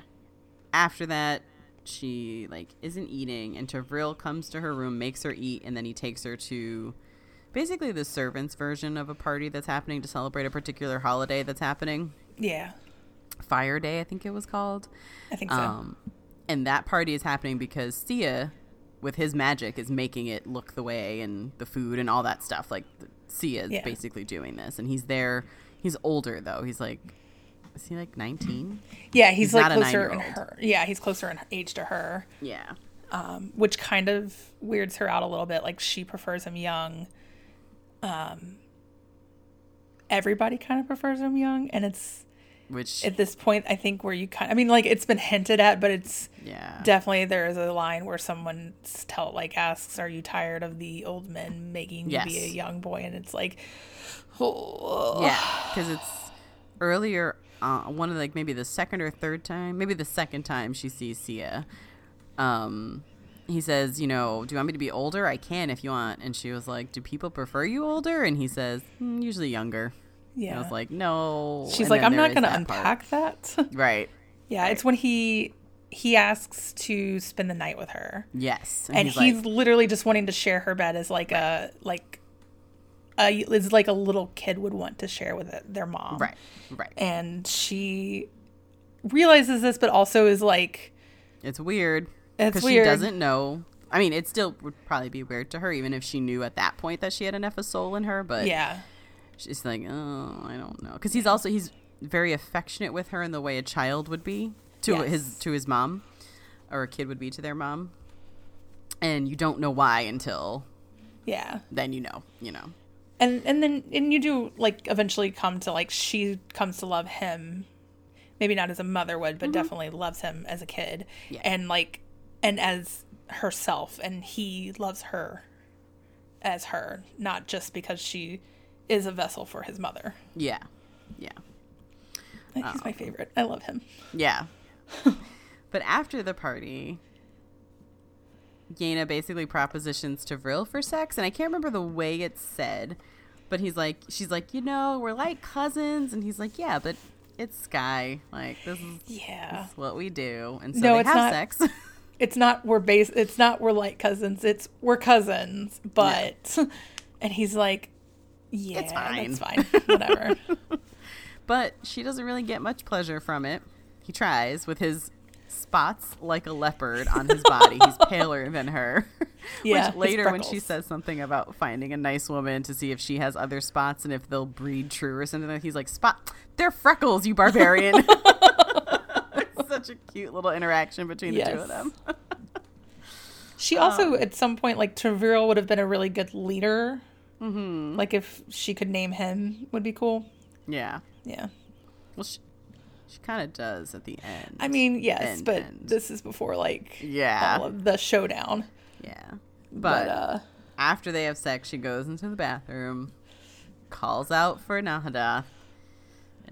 After that, she like isn't eating, and T'vril comes to her room, makes her eat, and then he takes her to basically the servants' version of a party that's happening to celebrate a particular holiday that's happening. yeah Fire Day, I think it was called. i think so Um, and that party is happening because Sieh, with his magic, is making it look the way and the food and all that stuff. Like Sieh is Yeah. basically doing this, and he's there. He's older though. He's like, is he like nineteen? yeah he's, he's like closer in her yeah he's closer in age to her Yeah. um, which kind of weirds her out a little bit. Like she prefers him young. Um, everybody kind of prefers him young, and it's Which at this point I think where you kind. I mean, like it's been hinted at, but it's yeah. definitely there is a line where someone tell like asks, "Are you tired of the old men making you be a young boy?" And it's like, oh. Yeah, because it's earlier. Uh, one of like maybe the second or third time, maybe the second time she sees Sieh. Um, he says, you know, do you want me to be older? I can if you want. And she was like, do people prefer you older? And he says, "Mm, usually younger. And yeah. I was like, no. She's And like, I'm not gonna that part. unpack that. Right. yeah, it's when he he asks to spend the night with her. Yes. and he's, he's, like, literally just wanting to share her bed as like a like a is like a little kid would want to share with it, their mom right, right. and she realizes this but also is like It's weird. It's weird. She doesn't know. I mean, it still would probably be weird to her, even if she knew at that point that she had enough of soul in her. But yeah she's like, oh, I don't know, because he's also he's very affectionate with her in the way a child would be to Yes. his to his mom, or a kid would be to their mom, and you don't know why until yeah then you know, you know. And and then and you do like eventually come to like she comes to love him maybe not as a mother would but definitely loves him as a kid Mm-hmm. Yeah. and like and as herself and he loves her as her not just because she is a vessel for his mother Yeah, yeah, Like, he's my favorite i love him yeah. but after the party. Yeine basically propositions to Vril for sex, and I can't remember the way it's said, but he's like, she's like, you know, we're like cousins, and he's like, yeah, but it's Sky, like this is yeah That's what we do. And so No, they it's have not- sex. it's not we're base it's not we're like cousins it's we're cousins but and he's like yeah it's fine." that's fine whatever but she doesn't really get much pleasure from it. He tries with his spots like a leopard on his body. He's paler than her. Yeah, Which later when she says something about finding a nice woman to see if she has other spots and if they'll breed true or something, he's like, "Spot, they're freckles, you barbarian." Such a cute little interaction between the two of them. She Um, also, at some point, like T'vril would have been a really good leader. Mm-hmm. Like if she could name him, would be cool. Yeah. Yeah. Well, she, she kind of does at the end. I mean, yes, End, but end. this is before like Yeah. all of the showdown. Yeah. But, But, uh, after they have sex, she goes into the bathroom, calls out for Nahadoth,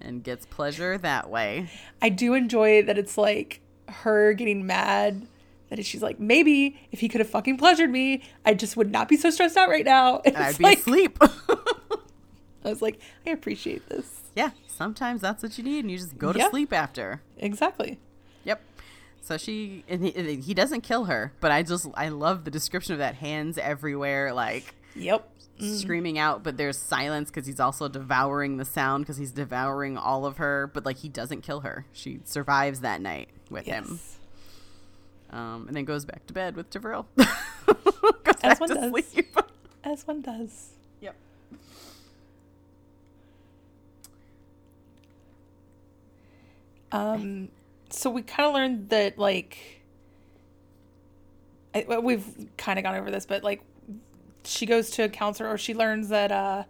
and gets pleasure that way. I do enjoy that it's like her getting mad that she's like, maybe if he could have fucking pleasured me, I just would not be so stressed out right now. And I'd It's be like, asleep. I was like, I appreciate this. yeah, sometimes that's what you need, and you just go to Yep. sleep after. Exactly. Yep. So she and he, he doesn't kill her, but I just I love the description of that hands everywhere, like Yep. screaming out. But there's silence because he's also devouring the sound because he's devouring all of her. But like he doesn't kill her; she survives that night with him, um, and then goes back to bed with T'vril. goes As back one to does. sleep. As one does. Yep. Um, so we kind of learned that like I, we've kind of gone over this, but like she goes to a counselor or she learns that uh,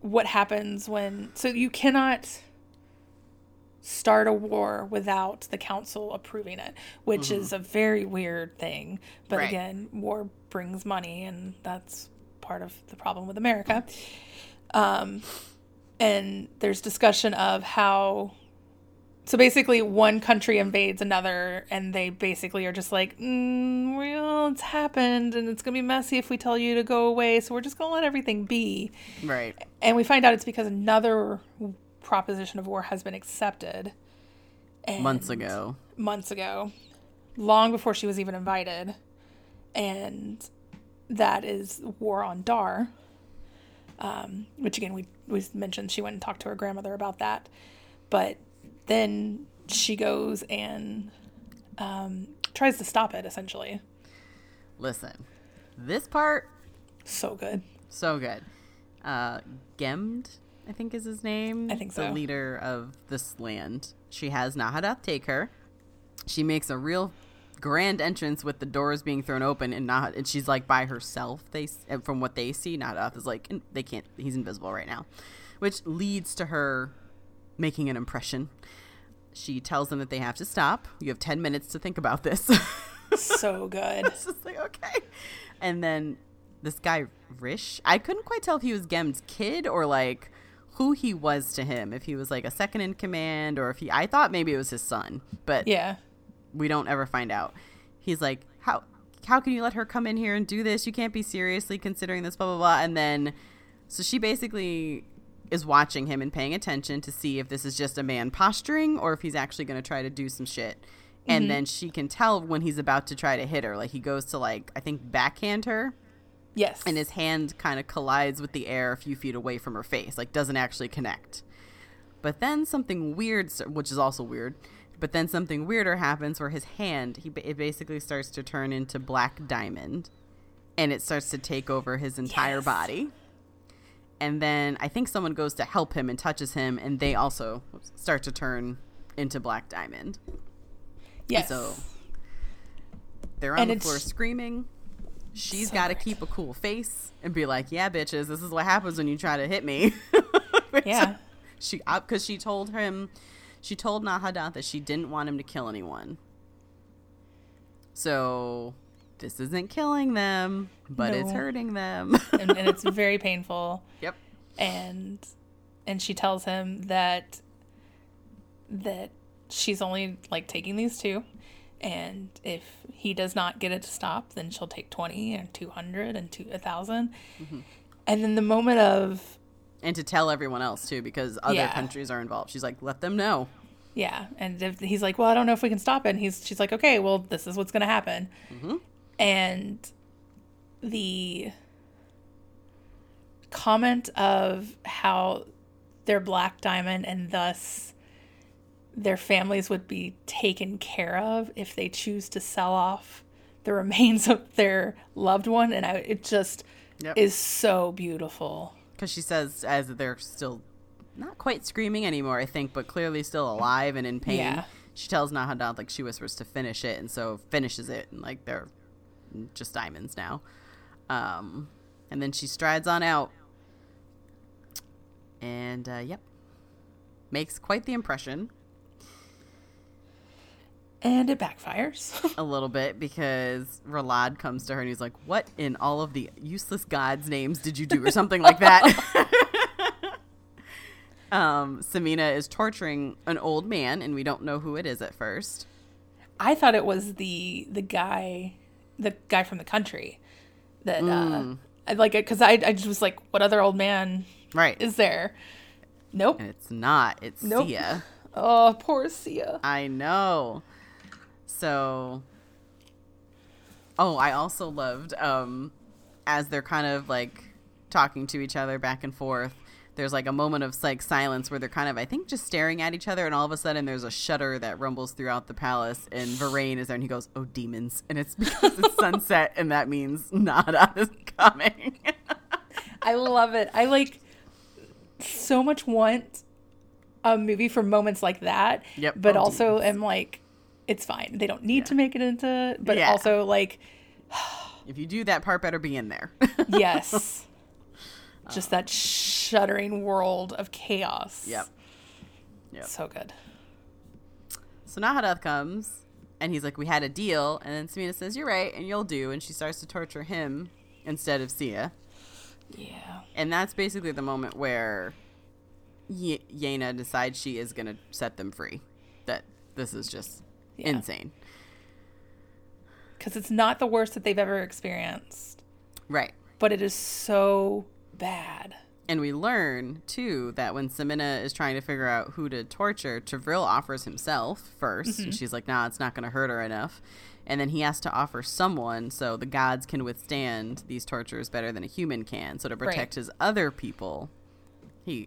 what happens when so you cannot start a war without the council approving it, which is a very weird thing. But Right. again, war brings money, and that's part of the problem with America. Um, and there's discussion of how so basically one country invades another and they basically are just like mm, well it's happened and it's gonna be messy if we tell you to go away so we're just gonna let everything be. Right. and we find out it's because another proposition of war has been accepted. And Months ago. months ago. Long before she was even invited. And that is war on Darr. Um, which again we, we mentioned she went and talked to her grandmother about that. But then she goes and um, tries to stop it essentially Listen, this part so good so good. Uh, Gemd, I think is his name. I think The so. leader of this land. She has Nahadoth take her. She makes a real grand entrance with the doors being thrown open, and Nah, and she's like by herself. They from what they see, Nahadoth is like they can't. He's invisible right now, which leads to her making an impression. She tells them that they have to stop. You have ten minutes to think about this. so good. It's just like okay. And then this guy rish i couldn't quite tell if he was Gemd's kid or like who he was to him. If he was like a second in command or if he i thought maybe it was his son but yeah. we don't ever find out. He's like how how can you let her come in here and do this? You can't be seriously considering this blah blah blah. And then so she basically is watching him and paying attention to see if this is just a man posturing or if he's actually going to try to do some shit. And mm-hmm. then she can tell when he's about to try to hit her. Like he goes to like i think backhand her. Yes. And his hand kind of collides with the air a few feet away from her face like doesn't actually connect. But then something weird which is also weird but then something weirder happens where his hand he it basically starts to turn into black diamond and it starts to take over his entire Yes. body and then i think someone goes to help him and touches him and they also start to turn into black diamond yes so they're on And the it's- floor screaming. She's So got to keep a cool face and be like, "Yeah, bitches, this is what happens when you try to hit me." Yeah. she because she told him, she told Nahadoth that she didn't want him to kill anyone. So this isn't killing them, but it's hurting them. and, and it's very painful yep. and and she tells him that that she's only like taking these two and if he does not get it to stop then she'll take 20 and 200 and two, 1000 mm-hmm. and then the moment of And to tell everyone else too, because other Yeah. countries are involved. She's like, "Let them know." yeah and if he's like well i don't know if we can stop it and he's she's like okay well this is what's going to happen mm-hmm. And the comment of how they're black diamond and thus their families would be taken care of if they choose to sell off the remains of their loved one and I, it just Yep. is so beautiful because she says as they're still not quite screaming anymore, I think, but clearly still alive and in pain. Yeah. She tells Nahadoth like she whispers to finish it, and so finishes it, and like they're just diamonds now. Um, and then she strides on out, and uh, yep, makes quite the impression and it backfires a little bit because Relad comes to her and he's like, "What in all of the useless gods' names did you do?" or something like that. um, Scimina is torturing an old man, and we don't know who it is at first. I thought it was the the guy, the guy from the country, that uh, I like it because I I just was like, what other old man Right. is there? Nope. and it's not. It's Nope. Sieh. Oh, poor Sieh. I know. So, oh, I also loved um, as they're kind of like talking to each other back and forth. There's like a moment of like silence where they're kind of, I think, just staring at each other, and all of a sudden there's a shudder that rumbles throughout the palace, and Viraine is there, and he goes, "Oh, demons!" And it's because it's sunset, and that means Nada is coming. I love it. I like so much want a movie for moments like that. Yep. But Oh, also demons. am like, it's fine. They don't need to make it into. But Yeah. also like, if you do that part, better be in there. yes, just that shuddering world of chaos. yep. Yep. So good. So now Nahadoth comes and he's like, We had a deal. And then Scimina says, You're right, and you'll do. And she starts to torture him instead of Sieh. Yeah. And that's basically the moment where y- Yeine decides she is going to set them free. That this is just Yeah. insane. Because it's not the worst that they've ever experienced, Right. but it is so bad. And we learn, too, that when Scimina is trying to figure out who to torture, T'vril offers himself 1st And mm-hmm. she's like, nah, it's not going to hurt her enough. And then he has to offer someone so the gods can withstand these tortures better than a human can. So to protect his other people, he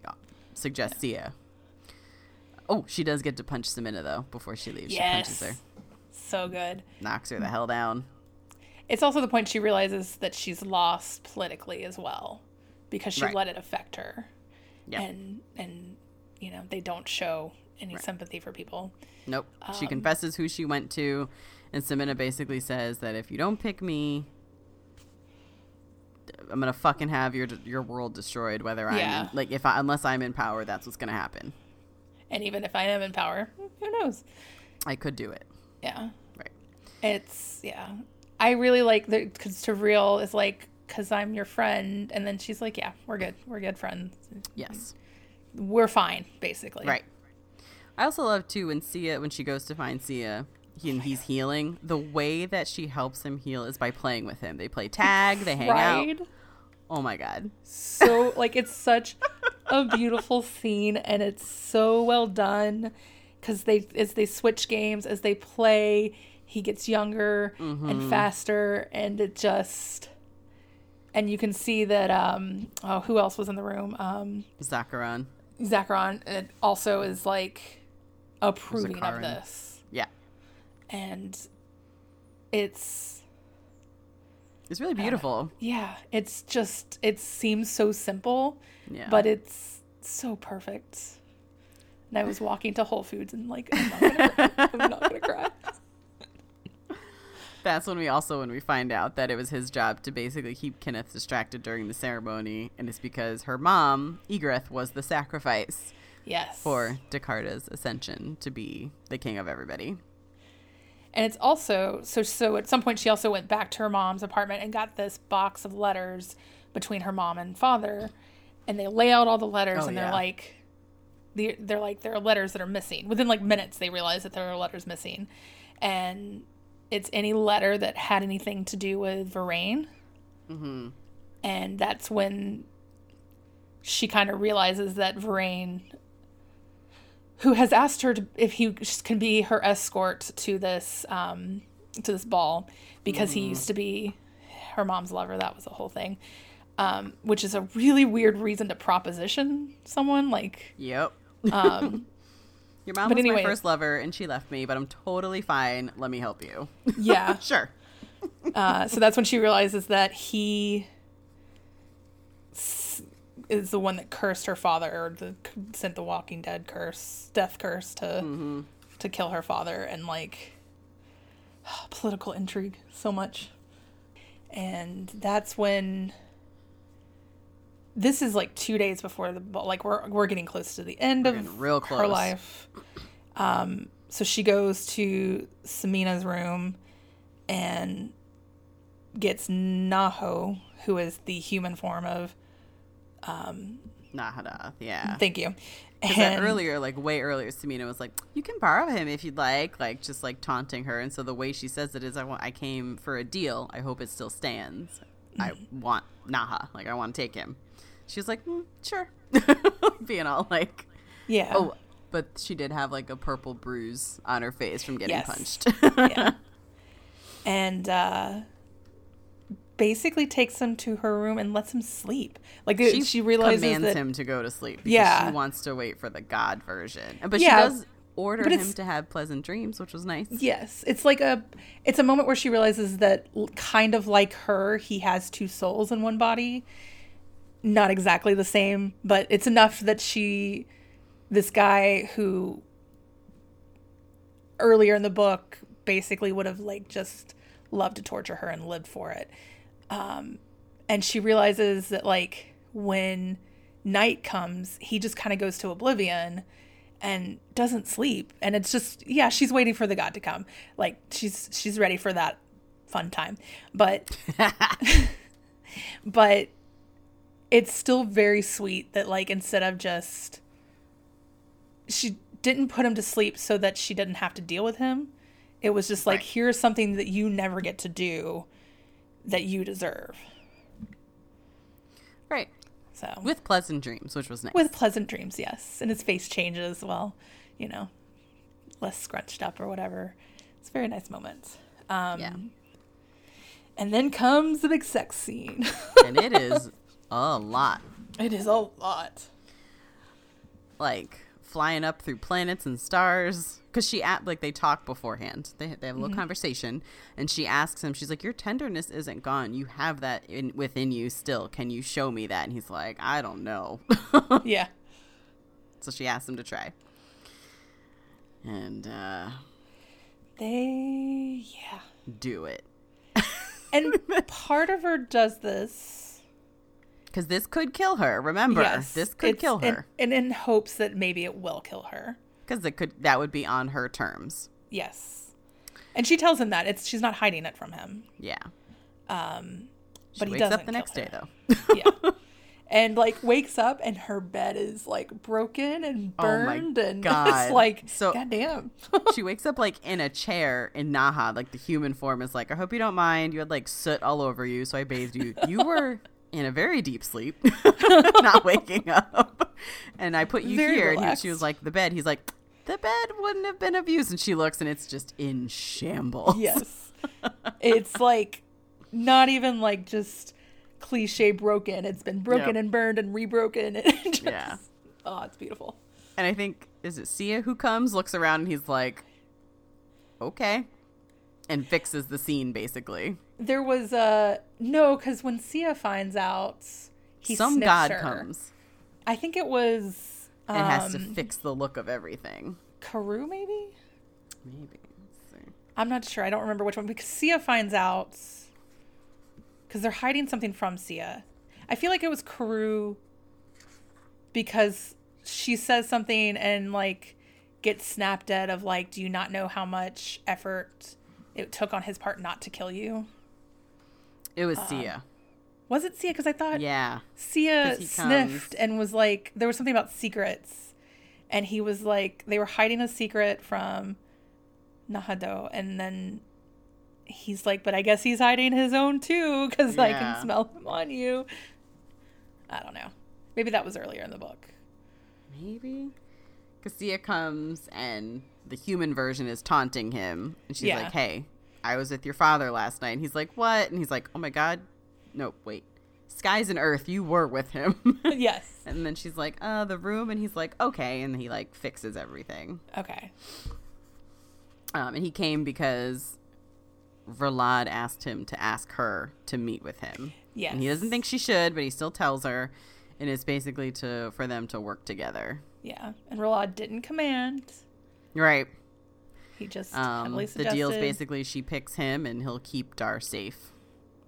suggests Sieh. Oh, she does get to punch Scimina, though, before she leaves. She punches her, So good. knocks her the hell down. It's also the point she realizes that she's lost politically as well because she Right. let it affect her. Yeah. And and you know, they don't show any sympathy for people. Nope. Um, she confesses who she went to, and Scimina basically says that if you don't pick me, I'm gonna fucking have your your world destroyed. Whether I'm Yeah. in, like if I unless I'm in power, that's what's gonna happen. And even if I am in power, who knows? I could do it. Yeah. Right. It's yeah. I really like the because T'vril is like because I'm your friend, and then she's like, yeah, we're good, we're good friends, Yes. we're fine, basically. Right. I also love too when Sieh when she goes to find Sieh. He, and he's healing. The way that she helps him heal is by playing with him. They play tag. They hang out. Oh my god. so like it's such a beautiful scene and it's so well done because they as they switch games as they play he gets younger and mm-hmm. faster and it just and you can see that um oh who else was in the room um Zhakkarn. Zhakkarn it also is like approving of this Yeah. and it's It's really beautiful. yeah it's just it seems so simple Yeah. but it's so perfect. And I was walking to Whole Foods and like, I'm not gonna. I'm not gonna cry. That's when we also when we find out that it was his job to basically keep Kinneth distracted during the ceremony, and it's because her mom, Egreth, was the sacrifice Yes. for Dekarta's ascension to be the king of everybody. And it's also so so at some point she also went back to her mom's apartment and got this box of letters between her mom and father, and they lay out all the letters Oh, and they're yeah. like. They're, they're like there are letters that are missing within like minutes they realize that there are letters missing and it's any letter that had anything to do with Viraine Mm-hmm. and that's when she kind of realizes that Viraine, who has asked her to, if he can be her escort to this um, to this ball because he used to be her mom's lover. That was the whole thing, um, which is a really weird reason to proposition someone. Like, Yep. um, Your mom But was anyway- my first lover, and she left me, but I'm totally fine. Let me help you. yeah. sure. Uh, so that's when she realizes that he is the one that cursed her father or the sent the Walking Dead curse, death curse to to kill her father, and like political intrigue so much. And that's when this is like two days before the like we're we're getting close to the end We're of real her life. Um, so she goes to Scimina's room and gets Naha, who is the human form of. um Nahadoth, yeah. Thank you. And- earlier, like way earlier, Scimina was like, "You can borrow him if you'd like," like just like taunting her. And so the way she says it is, "I want, I came for a deal. I hope it still stands. I want Naha. Like I want to take him." She's like, mm, "Sure," being all like, Yeah. "Oh, But she did have like a purple bruise on her face from getting Yes. punched. yeah. And uh basically takes him to her room and lets him sleep. Like she, she realizes commands that him to go to sleep because Yeah. she wants to wait for the God version. But Yeah, she does order him to have pleasant dreams, which was nice. Yes, it's like a it's a moment where she realizes that kind of like her, he has two souls in one body. Not exactly the same, but it's enough that she this guy who earlier in the book basically would have like just loved to torture her and lived for it. Um and she realizes that like when night comes, he just kind of goes to oblivion and doesn't sleep. And it's just yeah she's waiting for the god to come. Like she's she's ready for that fun time. But but it's still very sweet that like instead of just she didn't put him to sleep so that she didn't have to deal with him it was just like Right. here's something that you never get to do that you deserve Right. so With pleasant dreams, which was nice. with pleasant dreams yes and his face changes well you know less scrunched up or whatever it's a very nice moment um Yeah. and then comes the big sex scene and it is a lot. it is a lot Like flying up through planets and stars. Because she at like they talk beforehand. They they have a little Mm-hmm. conversation, and she asks him. She's like, "Your tenderness isn't gone. You have that in within you still. Can you show me that?" And he's like, "I don't know." yeah so she asks him to try. And uh, they yeah do it. and part of her does this Because this could kill her. Remember, yes this could kill her. and in hopes that maybe it will kill her Because it could. That would be on her terms. yes and she tells him that it's she's not hiding it from him Yeah. um She but he wakes up the next her. day though. yeah. And like wakes up and her bed is like broken and Oh burned and God. it's like So- goddamn. she wakes up like in a chair in Naha. Like the human form is like, I hope you don't mind. You had like soot all over you, so I bathed you. You were in a very deep sleep, not waking up. And I put you Very here. And she was like, the bed. He's like, the bed wouldn't have been abused. And she looks and it's just in shambles. yes. It's like not even like just cliche broken. It's been broken Yep. and burned and rebroken. And just, Yeah. Oh, it's beautiful. And I think, is it Sieh who comes, looks around, and he's like, okay. And fixes the scene basically. There was a no, because when Sieh finds out, he Some god her. comes I think it was um, and has to fix the look of everything. Kurue, maybe. Maybe. Let's see. I'm not sure. I don't remember which one because Sieh finds out because they're hiding something from Sieh. I feel like it was Kurue because she says something and like gets snapped at of like, do you not know how much effort it took on his part not to kill you? It was uh, Sieh. Was it Sieh? Because I thought Yeah. Sieh sniffed comes- and was like, there was something about secrets. And he was like, they were hiding a secret from Nahadoth. And then he's like, but I guess he's hiding his own too, because I can smell him on you. I don't know. Maybe that was earlier in the book. Maybe. Because Sieh comes and the human version is taunting him. And she's Yeah. like, hey, I was with your father last night. And he's like, what? And he's like, oh my God. No, wait. Skies and Earth, you were with him. yes. and then she's like, uh, the room. And he's like, okay. And he like fixes everything. Okay. Um, and he came because Verlad asked him to ask her to meet with him. Yes. And he doesn't think she should, but he still tells her. And it's basically to for them to work together. Yeah. And Relad didn't command. Right. He just Um, the deal's basically she picks him and he'll keep Darr safe.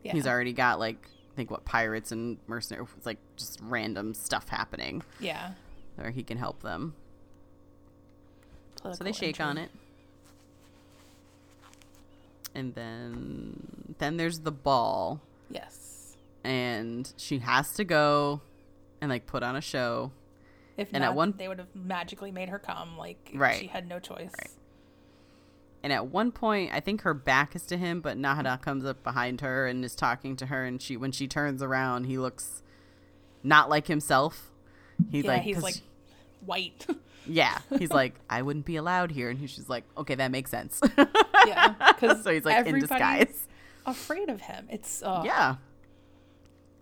yeah. He's already got like I think what pirates and mercenaries like just random stuff happening Yeah. Or he can help them. so they shake on it. And then then there's the ball Yes. and she has to go and like put on a show. If And not, at one- they would have magically made her come. Like Right. she had no choice. Right. And at one point, I think her back is to him, but Nahadoth comes up behind her and is talking to her. And she, when she turns around, he looks not like himself. He's yeah, like, he's like white. Yeah, he's like, I wouldn't be allowed here, and she's like, okay, that makes sense. Yeah, because so he's like in disguise. Afraid of him. It's uh, Yeah,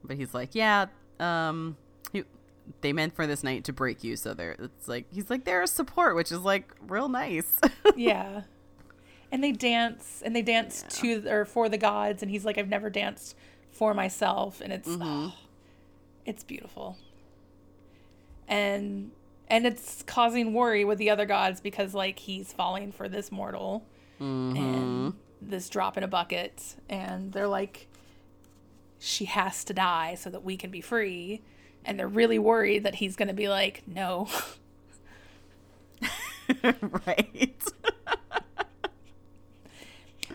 but he's like, yeah, um, they meant for this night to break you, so they're. It's like he's like they're a support, which is like real nice. yeah. And they dance, and they dance to or for the gods, and he's like, I've never danced for myself, and it's mm-hmm. oh, it's beautiful. And and it's causing worry with the other gods because like he's falling for this mortal mm-hmm. and this drop in a bucket, and they're like, she has to die so that we can be free, and they're really worried that he's gonna be like, no. right.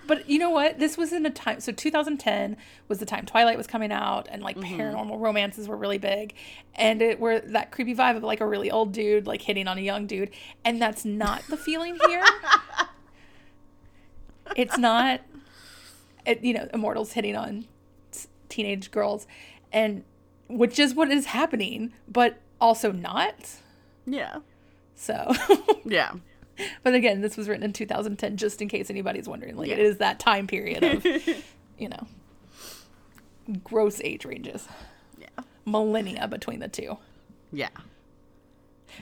But you know what? This was in a time. So 2010 was the time Twilight was coming out, and like mm-hmm. paranormal romances were really big, and it were that creepy vibe of like a really old dude like hitting on a young dude, and that's not the feeling here. it's not. It, you know, immortals hitting on teenage girls, and which is what is happening, but also not. yeah. So, Yeah. but again, this was written in 2010, just in case anybody's wondering. Like, it Yeah. is that time period of, you know, gross age ranges, Yeah. millennia between the two. Yeah.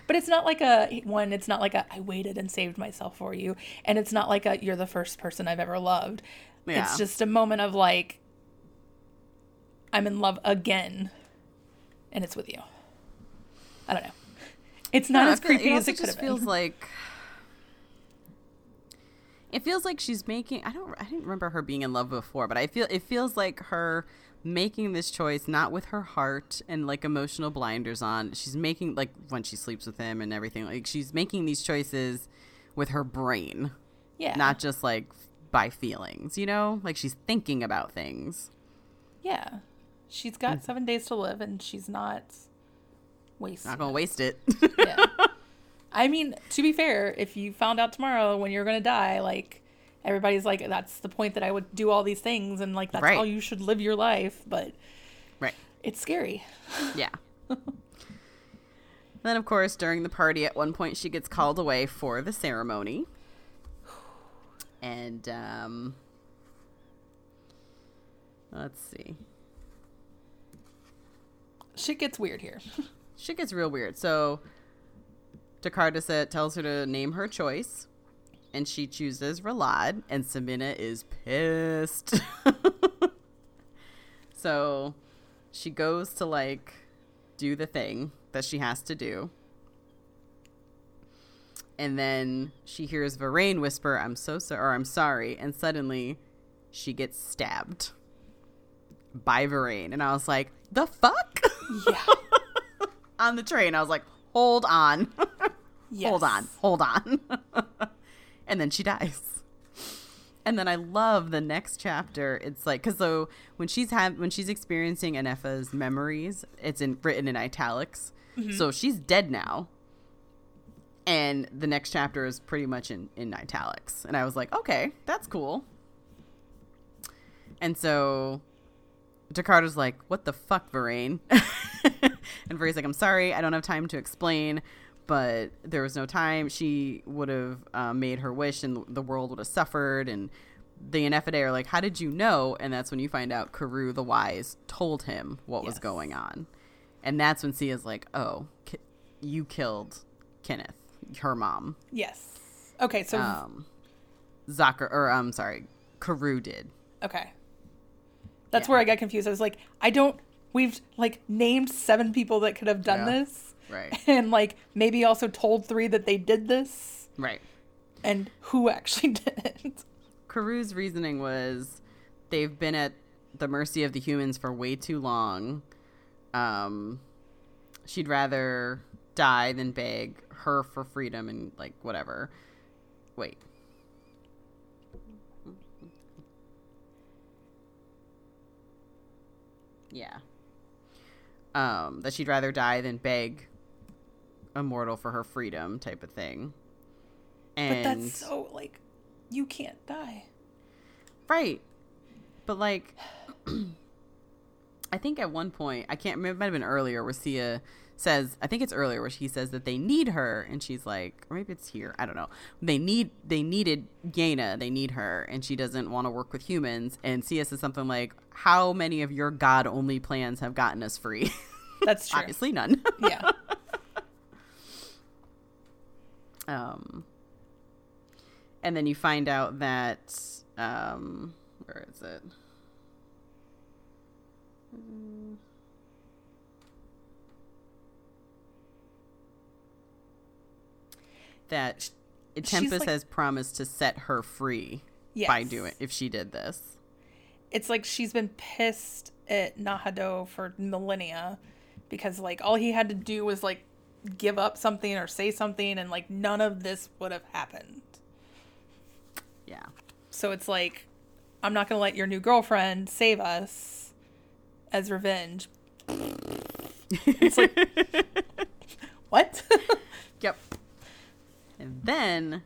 But it's not like a one. It's not like a I waited and saved myself for you, and it's not like a you're the first person I've ever loved. Yeah. It's just a moment of like I'm in love again, and it's with you. I don't know. It's not No, as I feel- creepy as also it could have been. It feels like it feels like she's making I don't I didn't remember her being in love before, but I feel it feels like her making this choice not with her heart and like emotional blinders on. She's making like when she sleeps with him and everything. Like she's making these choices with her brain, yeah, not just like by feelings, you know? Like she's thinking about things. yeah. She's got seven days to live, and she's not wasting. Not going to waste it. yeah. I mean, to be fair, if you found out tomorrow when you're going to die, like everybody's like, that's the point that I would do all these things, and like that's Right. how you should live your life. But right. it's scary. Yeah. then, of course, during the party, at one point, she gets called away for the ceremony. And, um, let's see. Shit gets weird here. Shit gets real weird. So, Dekarta tells her to name her choice. And she chooses Relad. And Scimina is pissed. so, she goes to, like, do the thing that she has to do. And then she hears Viraine whisper, I'm so sorry, or I'm sorry. And suddenly she gets stabbed by Viraine. And I was like, the fuck? yeah. on the train. I was like, hold on. Yes. Hold on. Hold on. and then she dies. And then I love the next chapter. It's like because so when she's had when she's experiencing Enefa's memories, it's in written in italics. Mm-hmm. So she's dead now. And the next chapter is pretty much in in italics. And I was like, okay, that's cool. And so Dekarta's like, what the fuck, Viraine? and Viraine's like, I'm sorry, I don't have time to explain, but there was no time. She would have uh, made her wish and the world would have suffered. And the Enefadeh are like, how did you know? And that's when you find out Kurue the Wise told him what was going on. And that's when Sieh's like, oh, ki- you killed Kinneth, her mom. Yes. Okay. So Um, Zhakkarn, or I'm sorry, Kurue did. okay. That's Yeah. where I got confused. I was like, I don't. We've like named seven people that could have done Yeah. this, Right. and like maybe also told three that they did this, Right. and who actually did it. Kurue's reasoning was they've been at the mercy of the humans for way too long. Um, she'd rather die than beg her for freedom and like whatever. Wait. Yeah. Um, that she'd rather die than beg a mortal for her freedom type of thing. And But that's so like, you can't die. Right. But like I think at one point, I can't remember, it might have been earlier where Sieh says, I think it's earlier where she says that they need her. And she's like, or maybe it's here. I don't know. They need, they needed Gaina. They need her. And she doesn't want to work with humans. And Sieh says something like, How many of your God only plans have gotten us free? That's true. Obviously none. yeah. Um, and then you find out that, um, where is it? Mm. That Itempas like- has promised to set her free by doing if she did this. It's like she's been pissed at Nahadoth for millennia because like all he had to do was like give up something or say something and like none of this would have happened. Yeah. So it's like I'm not going to let your new girlfriend save us as revenge. It's like what? Yep. And then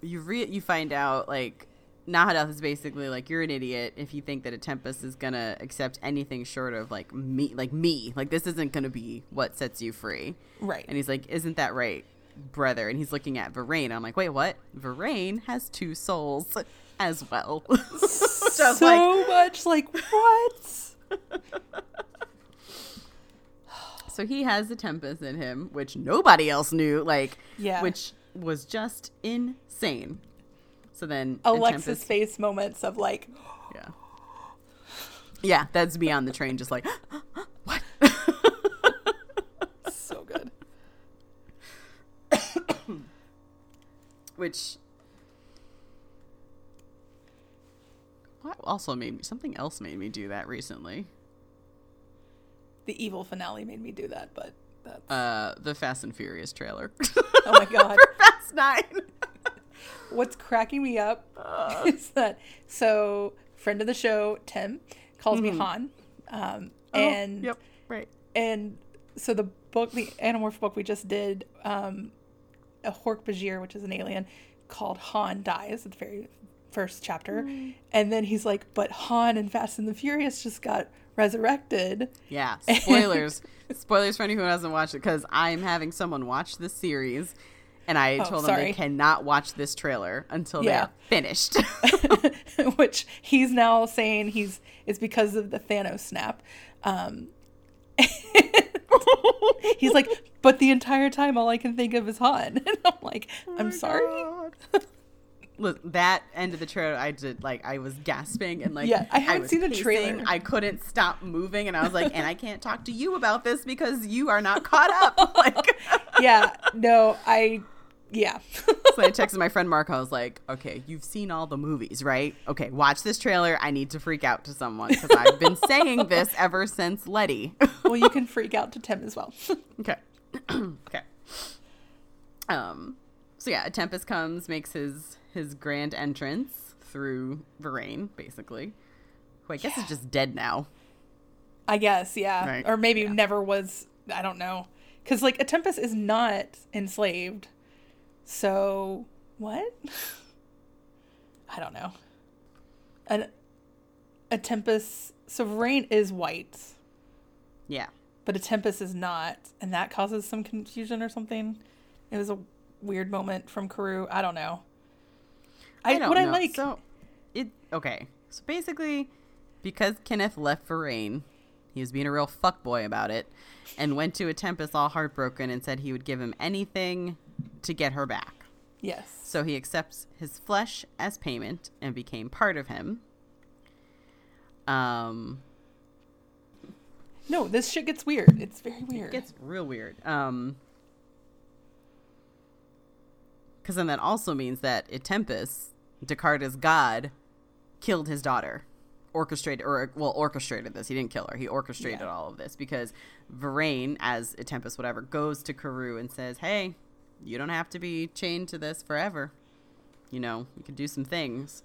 you re- you find out like Nahadoth is basically like you're an idiot if you think that Itempas is gonna accept anything short of like me like me. Like this isn't gonna be what sets you free. Right. and he's like isn't that right brother? And he's looking at Viraine I'm like wait what? Viraine has two souls as well. So like, much like what? So he has the Itempas in him, which nobody else knew, like, Yeah. which was just insane. So then Alexa's Tempest- face moments of like yeah, yeah, that's me on the train, just like, what? so good. which what also made me something else made me do that recently. The evil finale made me do that, but that's Uh, the Fast and Furious trailer. Oh my God. For Fast Nine. what's cracking me up is that so friend of the show Tim calls me Han, um, and oh, yep, right. and so the book, the Animorph book we just did, um, a Hork Bajir, which is an alien, called Han dies at the very first chapter, and then he's like, but Han and Fast and the Furious just got resurrected. Yeah, spoilers. spoilers for anyone who hasn't watched it because I'm having someone watch this series, and I Oh, told them they cannot watch this trailer until Yeah. they're finished. which he's now saying he's it's because of the Thanos snap. Um, he's like, but the entire time, all I can think of is Han, and I'm like, Oh I'm sorry. Look, that end of the trailer, I did like I was gasping and like Yeah, I hadn't was seen the pacing. trailer. I couldn't stop moving, and I was like, and I can't talk to you about this because you are not caught up. like, yeah, no, I, yeah, so I texted my friend Mark. I was like, okay, you've seen all the movies, right? Okay, watch this trailer. I need to freak out to someone because I've been saying this ever since Letty. well, you can freak out to Tim as well. okay. okay. Um. So yeah, Itempas comes, makes his his grand entrance through Viraine, basically, who I guess is just dead now. I guess, yeah, Right, or maybe yeah. never was. I don't know, because like Itempas is not enslaved, so what? I don't know. An Itempas, so Rain is white, Yeah. but Itempas is not, and that causes some confusion or something. It was a weird moment from Kurue. I don't know. I, don't what I know. like. So it okay. So basically, because Kinneth left Viraine, he was being a real fuckboy about it, and went to Itempas all heartbroken and said he would give him anything to get her back. yes. So he accepts his flesh as payment and became part of him. Um, No, this shit gets weird. It's very weird. it gets real weird. Um, because then that also means that Itempas, Dekarta's god, killed his daughter, orchestrated or well orchestrated this. He didn't kill her. He orchestrated Yeah. all of this because Viraine, as Itempas, whatever, goes to Kurue and says, "Hey, you don't have to be chained to this forever. You know, you can do some things."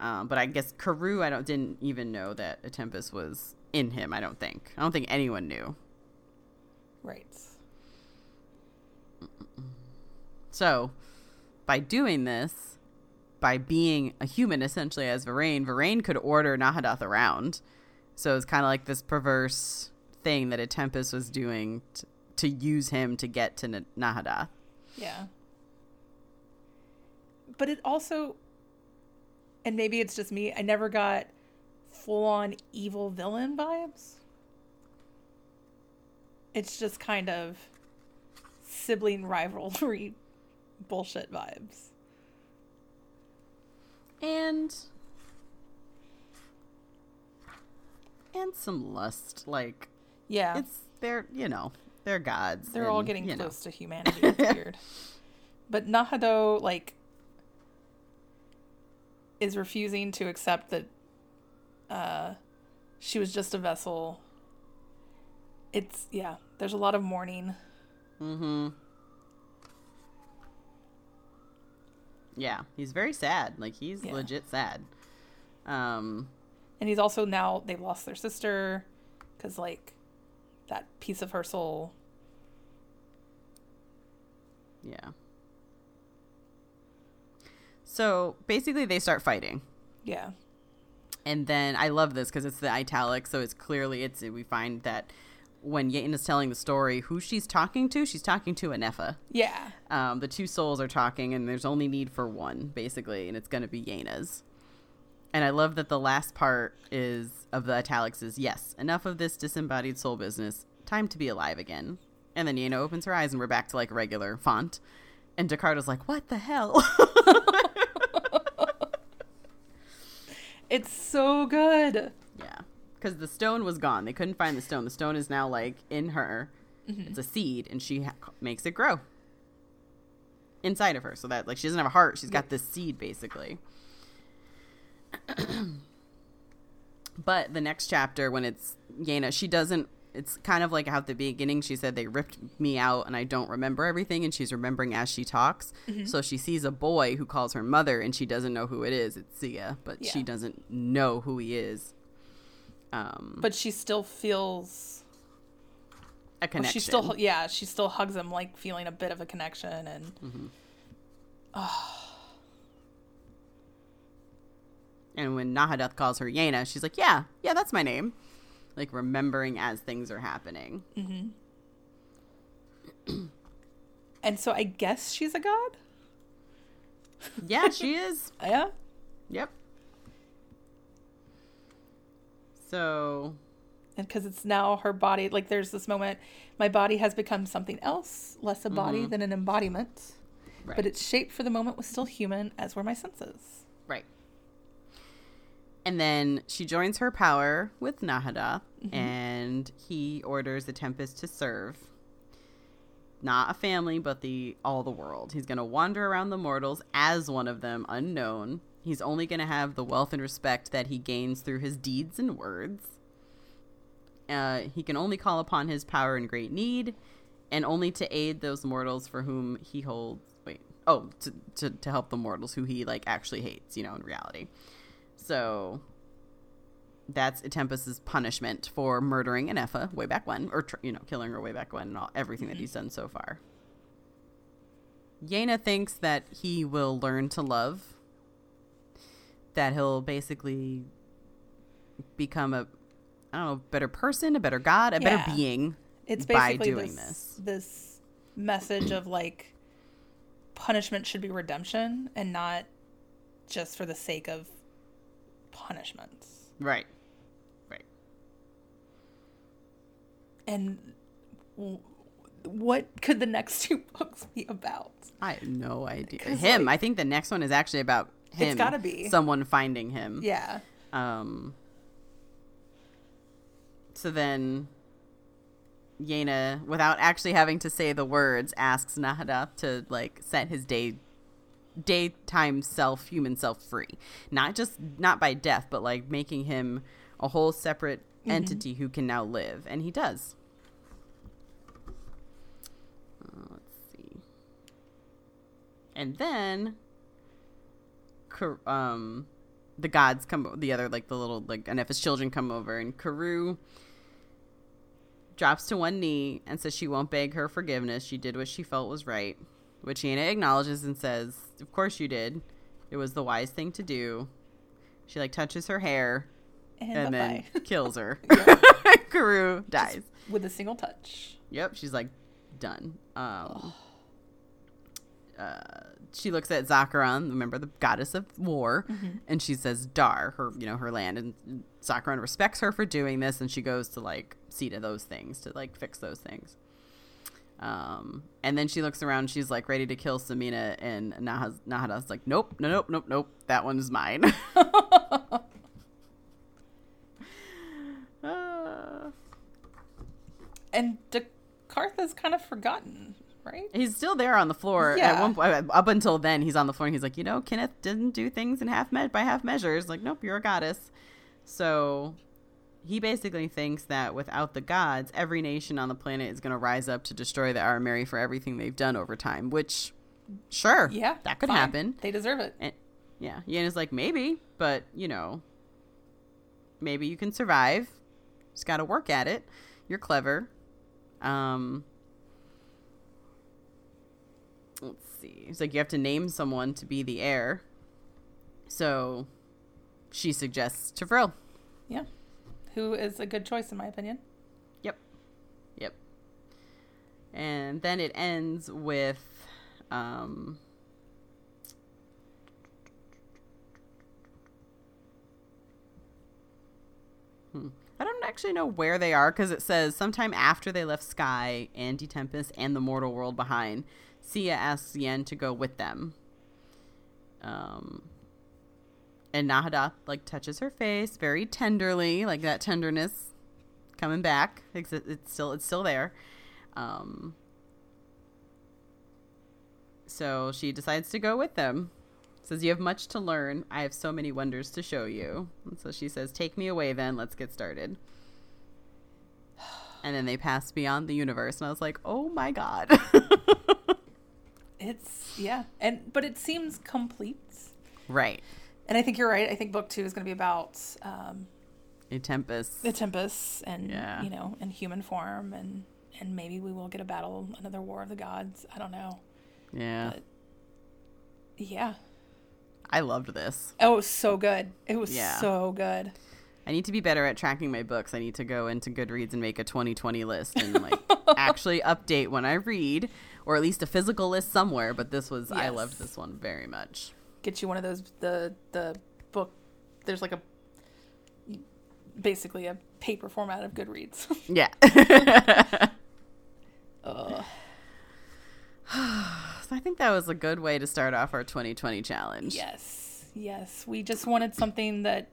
Um, but I guess Kurue, I don't didn't even know that Itempas was in him. I don't think. I don't think anyone knew. right. So, by doing this, by being a human essentially as Viraine, Viraine could order Nahadoth around So it's kind of like this perverse thing that Itempas was doing t- to use him to get to N- Nahadoth. Yeah. But it also, and maybe it's just me, I never got full on evil villain vibes. It's just kind of sibling rivalry bullshit vibes. And and some lust like Yeah. it's they're you know they're gods They're all getting you know. close to humanity. It's weird. But Nahadoth, like, is refusing to accept that uh, she was just a vessel. It's, yeah, there's a lot of mourning. Mm-hmm. Yeah, he's very sad. Like he's Yeah. legit sad. Um, And he's also now, they've lost their sister because, like, that piece of her soul. yeah. So basically, they start fighting, Yeah. and then I love this because it's the italics, so it's clearly it's we find that when Yeine is telling the story, who she's talking to, she's talking to Enefa. Yeah. Um, the two souls are talking, and there's only need for one, basically, and it's going to be Yeine's. And I love that the last part is of the italics is yes, enough of this disembodied soul business. Time to be alive again. And then Yeine opens her eyes, and we're back to like regular font. And Dekarta's like, "What the hell?" It's so good. yeah, because the stone was gone. They couldn't find the stone. The stone is now like in her. Mm-hmm. It's a seed, and she ha- makes it grow inside of her, so that like she doesn't have a heart. She's got this seed basically. but the next chapter, when it's Yeine, she doesn't. It's kind of like how at the beginning she said they ripped me out and I don't remember everything, and she's remembering as she talks. Mm-hmm. So she sees a boy who calls her mother, and she doesn't know who it is. It's Sieh, but she doesn't know who he is. Um, But she still feels. a Well, connection. she still, yeah, she still hugs him, like feeling a bit of a connection, and And when Nahadoth calls her Yeine, she's like, "Yeah, yeah, that's my name." Like remembering as things are happening. and so I guess she's a god. Yeah, she is. Yeah. Yep. So, and because it's now her body like there's this moment my body has become something else less a body mm-hmm. than an embodiment right. but its shape for the moment was still human as were my senses right. And then she joins her power with Nahadoth, mm-hmm. and he orders the Itempas to serve not a family, but the all the world. He's going to wander around the mortals as one of them, unknown. He's only going to have the wealth and respect that he gains through his deeds and words. Uh, he can only call upon his power in great need, and only to aid those mortals for whom he holds. Wait, oh, to to, to help the mortals who he like actually hates. You know, in reality. So that's Itempas's punishment for murdering Enefa way back when, or you know, killing her way back when, and all, everything that he's done so far. Yeine thinks that he will learn to love. That he'll basically become a, I don't know, better person, a better god, a Yeah. better being. it's by basically doing this, this message of like punishment should be redemption and not just for the sake of punishments Right. Right. and w- what could the next two books be about I have no idea. Him. like- I think the next one is actually about him. It's gotta be. someone finding him. yeah Um. So then, Yeine, without actually having to say the words, asks Nahadoth to like set his day, daytime self, human self free. Not just not by death, but like making him a whole separate entity who can now live, and he does. Uh, let's see. And then, um, the gods come, the other like the little like Enefa's children come over, and Kurue drops to one knee and says she won't beg her forgiveness. She did what she felt was right, which Yeine acknowledges and says, "Of course you did. It was the wise thing to do." She like touches her hair, And, and then kills her. Kurue dies. with a single touch. Yep, she's like done. Um, uh, she looks at Zhakkarn, remember the goddess of war, and she says Darr, her you know her land, and Zhakkarn respects her for doing this, and she goes to like see to those things to like fix those things. Um, and then she looks around, she's like ready to kill Scimina, and Nahas, Nahadoth's like, nope, no, nope, nope, nope, that one is mine. Uh, And Dekarta's kind of forgotten, right? He's still there on the floor. At Yeah. one point, up until then, he's on the floor and he's like, you know, Kinneth didn't do things in half me- by half measures. Like, nope, you're a goddess. So he basically thinks that without the gods, every nation on the planet is going to rise up to destroy the Arameri for everything they've done over time. Which, sure, Yeah, that could fine. happen. They deserve it. And yeah, Yeine's like, maybe, but you know, maybe you can survive. Just got to work at it. You're clever. Um, It's like you have to name someone to be the heir. So she suggests T'vril. Yeah, who is a good choice in my opinion. Yep. Yep. And then it ends with um Hmm. I don't actually know where they are because it says sometime after they left Sky, and Itempas, and the mortal world behind, Sieh asks Yeine to go with them. Um, and Nahadoth like touches her face very tenderly, like that tenderness coming back. It's, it's still it's still there. Um, so she decides to go with them. Says you have much to learn. I have so many wonders to show you. And so she says, "Take me away, then. Let's get started." And then they pass beyond the universe, and I was like, "Oh my god!" It's yeah, and but it seems complete. right, And I think you're right. I think book two is going to be about um, Itempas. the Itempas and Yeah. you know in human form, and and maybe we will get a battle, another War of the Gods. I don't know. yeah, But yeah. I loved this. Oh, it was so good. It was Yeah. so good. I need to be better at tracking my books. I need to go into Goodreads and make a 2020 list and like actually update when I read, or at least a physical list somewhere. But this was I Yes. loved this one very much. Get you one of those the the book. There's like a basically a paper format of Goodreads. Yeah. Ugh. so I think that was a good way to start off our 2020 challenge. Yes, yes. We just wanted something that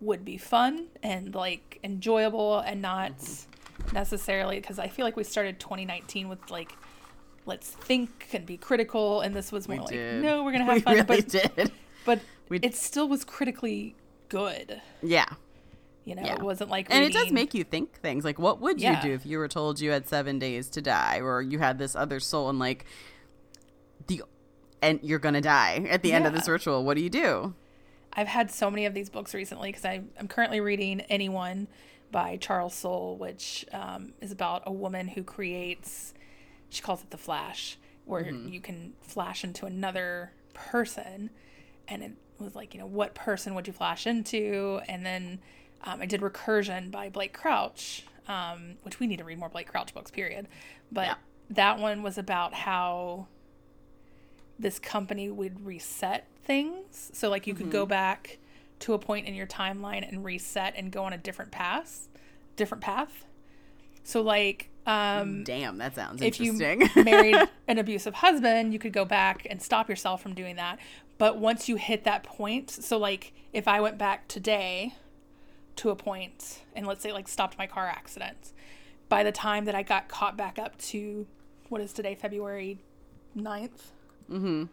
would be fun and like enjoyable and not mm-hmm. necessarily because I feel like we started 2019 with like let's think and be critical and this was more We like did. no we're gonna have we fun really but did. but We- it still was critically good Yeah. you know Yeah. it wasn't like And it does make you think things like, what would Yeah. you do if you were told you had seven days to die, or you had this other soul and like the and you're gonna die at the end of this ritual? What do you do? I've had so many of these books recently because I'm currently reading Anyone by Charles Soule, which um, is about a woman who creates, she calls it the Flash, where you can flash into another person. And it was like, you know, what person would you flash into? And then um, I did Recursion by Blake Crouch, um, which we need to read more Blake Crouch books, period. But Yeah. that one was about how this company would reset things. So like you could go back to a point in your timeline and reset and go on a different path, different path. So like um Damn, that sounds if you interesting. married an abusive husband, you could go back and stop yourself from doing that. But once you hit that point, so like if I went back today to a point and let's say like stopped my car accident, by the time that I got caught back up to what is today, February 9th? mm-hmm.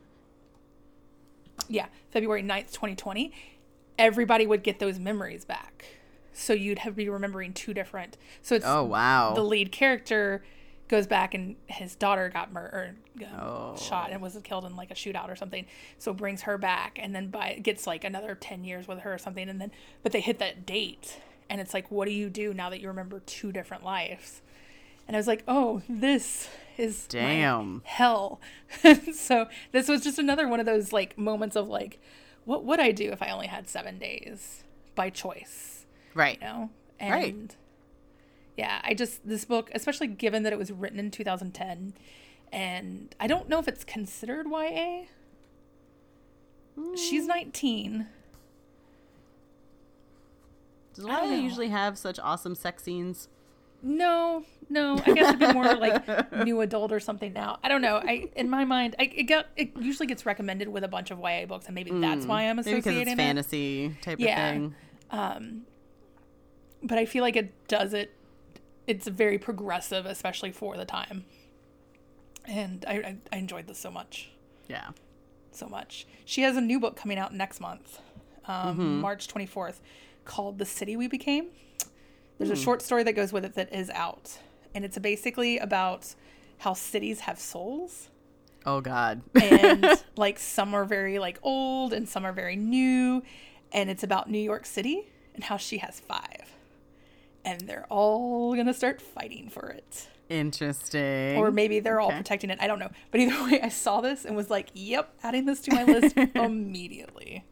yeah, February 9th, 2020, everybody would get those memories back. So you'd have be remembering two different. So it's Oh wow. the lead character goes back and his daughter got murdered, um, Oh. shot, and was killed in like a shootout or something. So brings her back, and then by gets like another ten years with her or something, and then but they hit that date, and it's like, what do you do now that you remember two different lives? And I was like, oh, this is Damn. hell. so this was just another one of those like moments of like, what would I do if I only had seven days by choice, Right. you know? And Right. yeah, I just, this book, especially given that it was written in 2010, and I don't know if it's considered YA. Mm. She's 19. Does YA usually have such awesome sex scenes? No, no. I guess it'd be more like new adult or something now. I don't know. I in my mind, I, it got it usually gets recommended with a bunch of YA books, and maybe that's why I'm Mm. Maybe because associating it. fantasy type Yeah. of thing. Um, but I feel like it does it. It's very progressive, especially for the time. And I, I, I enjoyed this so much, Yeah. so much. She has a new book coming out next month, um, Mm-hmm. March 24th, called "The City We Became." There's Hmm. a short story that goes with it that is out, and it's basically about how cities have souls Oh God. and like some are very like old and some are very new and it's about New York City and how she has five and they're all gonna start fighting for it. Interesting. or maybe they're all Okay. protecting it. I don't know. But either way I saw this and was like yep adding this to my list immediately.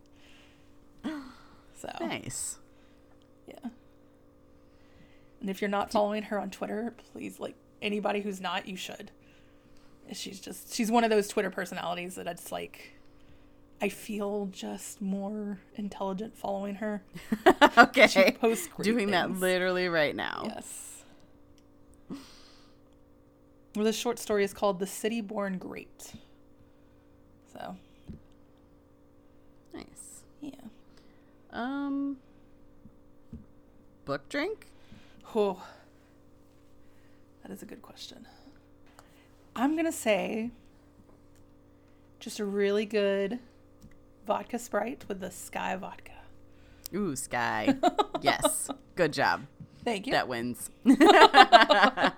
So. Nice. yeah. And if you're not following her on Twitter please like anybody who's not you should. She's just she's one of those Twitter personalities that it's like I feel just more intelligent following her. okay. She posts Doing that literally right now. Yes. Well, this short story is called "The City Born Great." So Nice. yeah. Um. Book drink. Oh, that is a good question. I'm gonna say just a really good vodka sprite with the Sky vodka. Ooh, Sky. yes. Good job. Thank you. That wins. I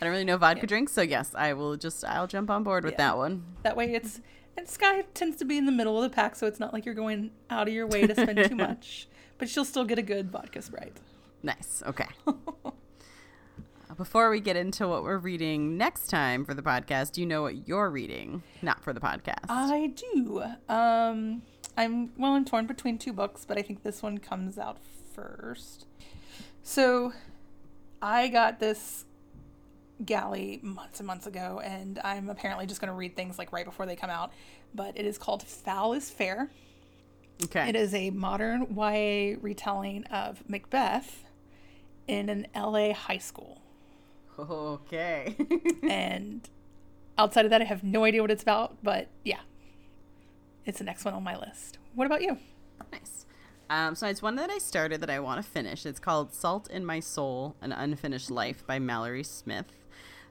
don't really know vodka drinks, so yes, I will just I'll jump on board with Yeah. that one. That way it's and Sky tends to be in the middle of the pack, so it's not like you're going out of your way to spend too much. But you'll still get a good vodka sprite. Nice. Okay. Before we get into what we're reading next time for the podcast, do you know what you're reading? Not for the podcast. I do. Um I'm well I'm torn between two books, but I think this one comes out first. So I got this galley months and months ago, and I'm apparently just gonna read things like right before they come out. But it is called Foul is Fair. okay. It is a modern YA retelling of Macbeth in an LA high school. Okay. And outside of that, I have no idea what it's about, but yeah, it's the next one on my list. What about you? nice. Um, so it's one that I started that I want to finish. It's called Salt in My Soul An Unfinished Life by Mallory Smith.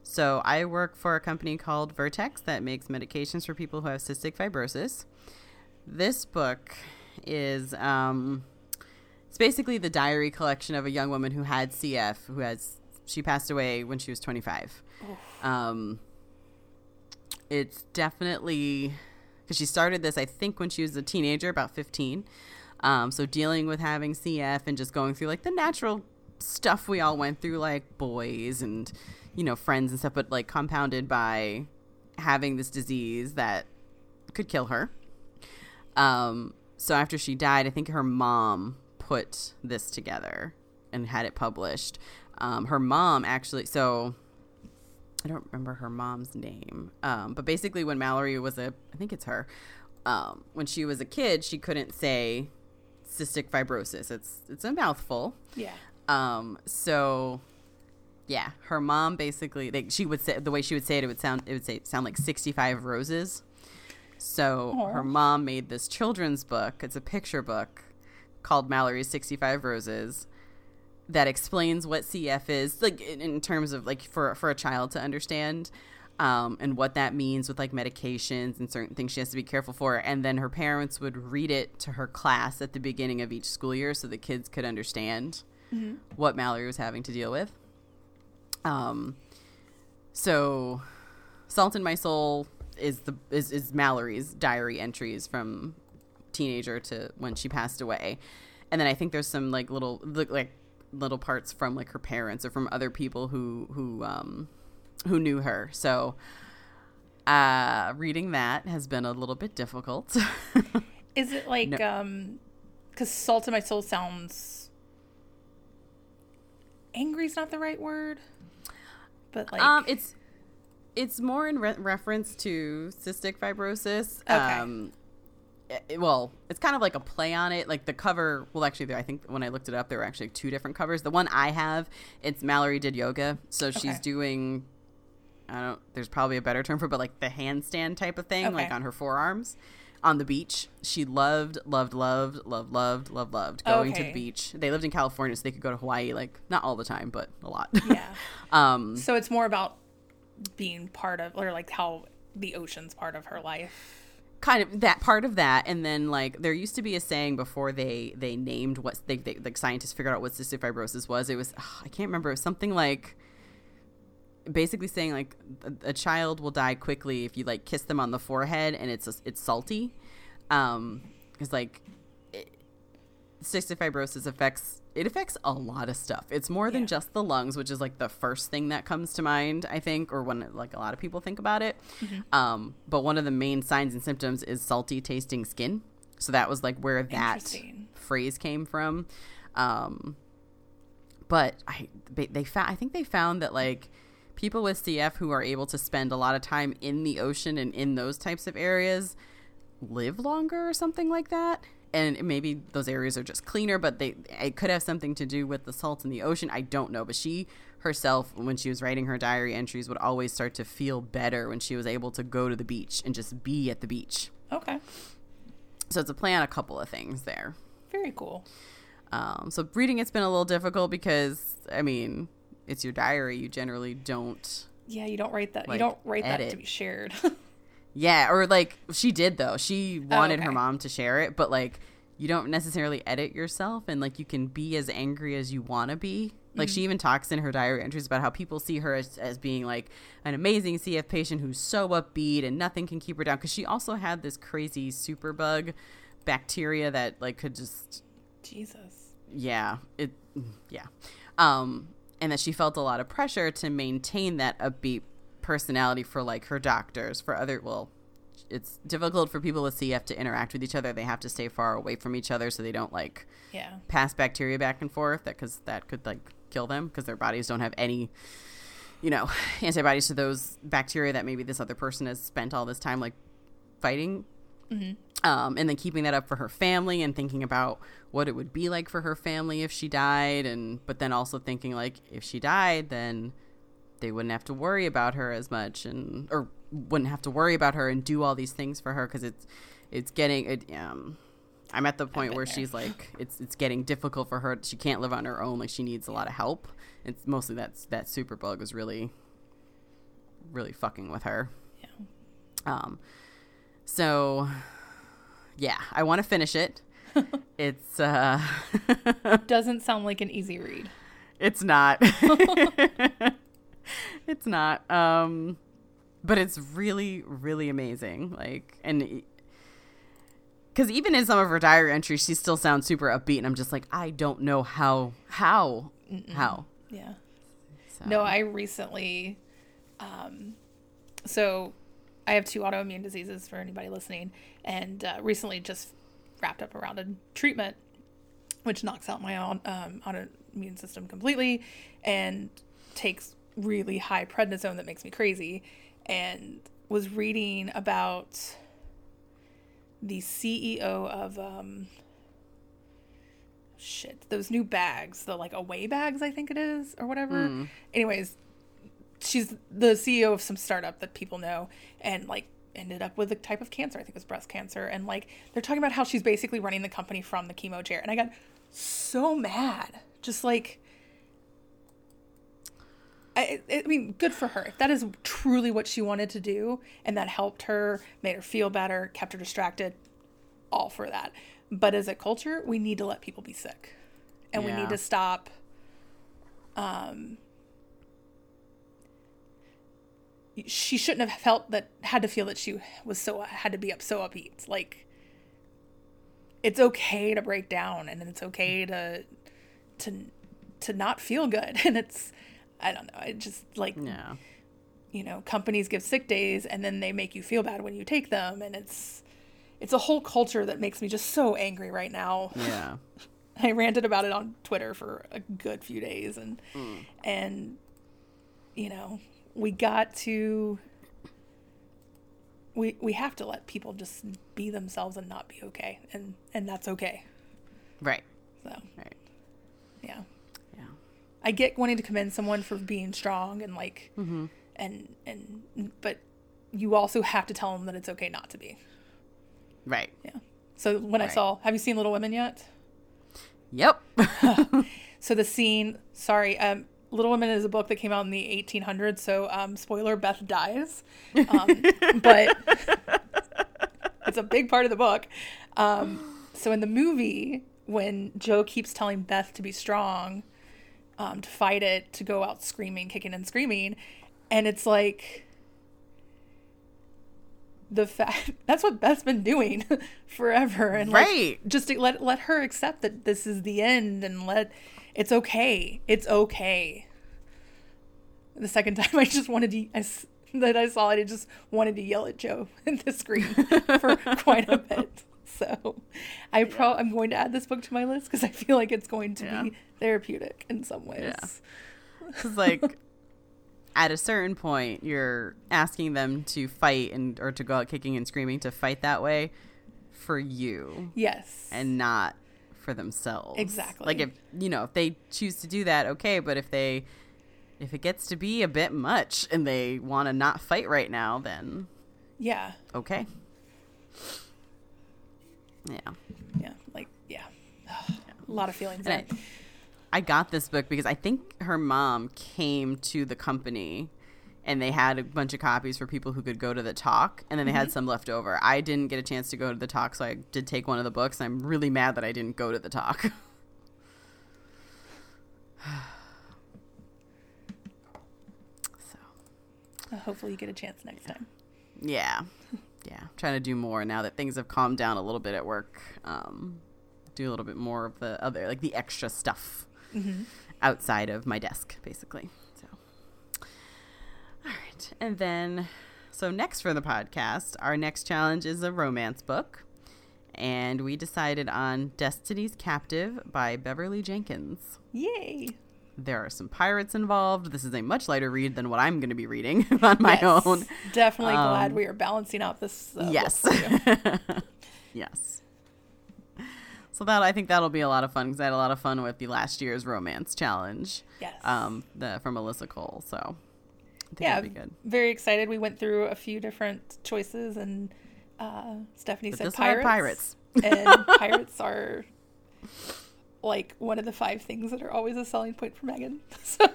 So I work for a company called Vertex that makes medications for people who have cystic fibrosis. This book is um, it's basically the diary collection of a young woman who had CF, who has she passed away when she was 25. Um, it's definitely because she started this, I think, when she was a teenager, about 15. Um, so dealing with having CF and just going through like the natural stuff we all went through, like boys and you know friends and stuff, but like compounded by having this disease that could kill her. Um, so after she died, I think her mom put this together and had it published. Um, her mom actually, so I don't remember her mom's name, um, but basically, when Mallory was a, I think it's her, um, when she was a kid, she couldn't say cystic fibrosis. It's it's a mouthful. Yeah. Um, so yeah, her mom basically like she would say the way she would say it, it would sound it would say sound like sixty five roses. So Aw. her mom made this children's book. It's a picture book called Mallory's Sixty Five Roses that explains what CF is, like in, terms of like for for a child to understand. Um, and what that means with like medications and certain things she has to be careful for. And then her parents would read it to her class at the beginning of each school year so the kids could understand what Mallory was having to deal with. Um, so Salt in My Soul is the is, is Mallory's diary entries from teenager to when she passed away. And then I think there's some like little like little parts from like her parents or from other people who who um who knew her. So uh reading that has been a little bit difficult. Is it like No. um because salt in my soul sounds angry is not the right word, but like um, it's it's more in re- reference to cystic fibrosis. Okay. Um, it- well, it's kind of like a play on it. Like the cover, well, actually, there- I think when I looked it up, there were actually two different covers. The one I have, it's Mallory did yoga, so she's doing. I don't. There's probably a better term for, it, but like the handstand type of thing, like on her forearms, on the beach. She loved, loved, loved, loved, loved, loved, loved going to the beach. They lived in California, so they could go to Hawaii, like not all the time, but a lot. yeah. um, So it's more about being part of, or like how the ocean's part of her life. Kind of that part of that and then like there used to be a saying before they they named what they, they like scientists figured out what cystic fibrosis was it was ugh, i can't remember it was something like basically saying like a, a child will die quickly if you like kiss them on the forehead and it's it's salty um because like it, cystic fibrosis affects it affects a lot of stuff. It's more than Yeah. just the lungs which is like the first thing that comes to mind i think or when like a lot of people think about it. Um, but one of the main signs and symptoms is salty tasting skin. So that was like where that phrase came from. Um, but i they, they found i think they found that like people with cf who are able to spend a lot of time in the ocean and in those types of areas live longer or something like that and maybe those areas are just cleaner but they it could have something to do with the salt in the ocean i don't know but she herself when she was writing her diary entries would always start to feel better when she was able to go to the beach and just be at the beach Okay. so it's a play on a couple of things there Very cool. um, so reading it's been a little difficult because i mean it's your diary you generally don't Yeah, you don't write that. Like, you don't write that to be shared. Yeah, or like she did though. She wanted her okay. mom to share it, but like you don't necessarily edit yourself and like you can be as angry as you want to be. Like she even talks in her diary entries about how people see her as, as being like an amazing CF patient who's so upbeat and nothing can keep her down because she also had this crazy super bug bacteria that like could just Jesus. yeah it yeah um and that she felt a lot of pressure to maintain that upbeat personality for like her doctors for other well it's difficult for people with cf to interact with each other. They have to stay far away from each other so they don't like Yeah. pass bacteria back and forth that because that could like kill them because their bodies don't have any you know antibodies to those bacteria that maybe this other person has spent all this time like fighting. Um, and then keeping that up for her family and thinking about what it would be like for her family if she died and but then also thinking like if she died then they wouldn't have to worry about her as much and or wouldn't have to worry about her and do all these things for her because it's it's getting it um i'm at the point where there. she's like it's it's getting difficult for her she can't live on her own like she needs a lot of help it's mostly that's that super bug is really really fucking with her Yeah. um so yeah i want to finish it it's uh Doesn't sound like an easy read. it's not it's not um but it's really really amazing like and because even in some of her diary entries she still sounds super upbeat and i'm just like i don't know how how how Yeah. so. No, I recently, um, so I have two autoimmune diseases for anybody listening, and uh, recently just wrapped up around a treatment which knocks out my own um, autoimmune system completely and takes really high prednisone that makes me crazy. And was reading about the CEO of um, shit those new bags, the like away bags, I think it is or whatever. Anyways, she's the CEO of some startup that people know, and like ended up with a type of cancer. I think it was breast cancer, and like they're talking about how she's basically running the company from the chemo chair, and I got so mad, just like. I, I mean, good for her. If that is truly what she wanted to do and that helped her, made her feel better, kept her distracted, all for that. But as a culture, we need to let people be sick. And we need to stop um she shouldn't have felt that had to feel that she was so had to be up so upbeat. Like it's okay to break down and it's okay to to to not feel good and it's I don't know. I just like yeah you know, companies give sick days and then they make you feel bad when you take them and it's it's a whole culture that makes me just so angry right now. Yeah. I ranted about it on Twitter for a good few days and Mm. and you know, we got to we we have to let people just be themselves and not be okay. And and that's okay. Right. So, Right. Yeah. I get wanting to commend someone for being strong and like Mm-hmm. and and but you also have to tell them that it's okay not to be. Right. Yeah. So when I saw, have you seen Little Women yet? Yep. So the scene, sorry, um, Little Women is a book that came out in the 1800s. So um, spoiler, Beth dies, um, but it's a big part of the book. Um, so in the movie, when Jo keeps telling Beth to be strong, um, to fight it, to go out screaming, kicking and screaming, and it's like the fact that's what Beth's been doing forever, and like Right. just to let let her accept that this is the end and let it's okay. It's okay. The second time I just wanted to I that I saw it, I just wanted to yell at Jo in the screen for quite a bit. So I pro I'm going to add this book to my list because I feel like it's going to Yeah. be therapeutic in some ways. Yeah. Because like at a certain point, you're asking them to fight and or to go out kicking and screaming to fight that way for you Yes. and not for themselves. Exactly. Like if you know if they choose to do that, okay. But if they if it gets to be a bit much and they want to not fight right now, then yeah. okay. Yeah. Yeah. Like yeah. A lot of feelings And. I, I got this book because I think her mom came to the company and they had a bunch of copies for people who could go to the talk and then they had mm-hmm. some left over. I didn't get a chance to go to the talk, so I did take one of the books. I'm really mad that I didn't go to the talk. so, hopefully you get a chance next time. yeah. Yeah. I'm trying to do more now that things have calmed down a little bit at work. Um, do a little bit more of the other, like the extra stuff Mm-hmm. outside of my desk, basically. So, all right. And then, so next for the podcast, our next challenge is a romance book. And we decided on Destiny's Captive by Beverly Jenkins. Yay. There are some pirates involved. This is a much lighter read than what I'm going to be reading on my Yes. own. Definitely glad Um, we are balancing out this. Uh, yes. yes. So that I think that'll be a lot of fun because I had a lot of fun with the last year's romance challenge. Yes. Um, the from Alyssa Cole. So I think yeah, it'll be good. very excited. We went through a few different choices, and uh, Stephanie But said pirates. pirates. and pirates are like one of the five things that are always a selling point for Megan. So,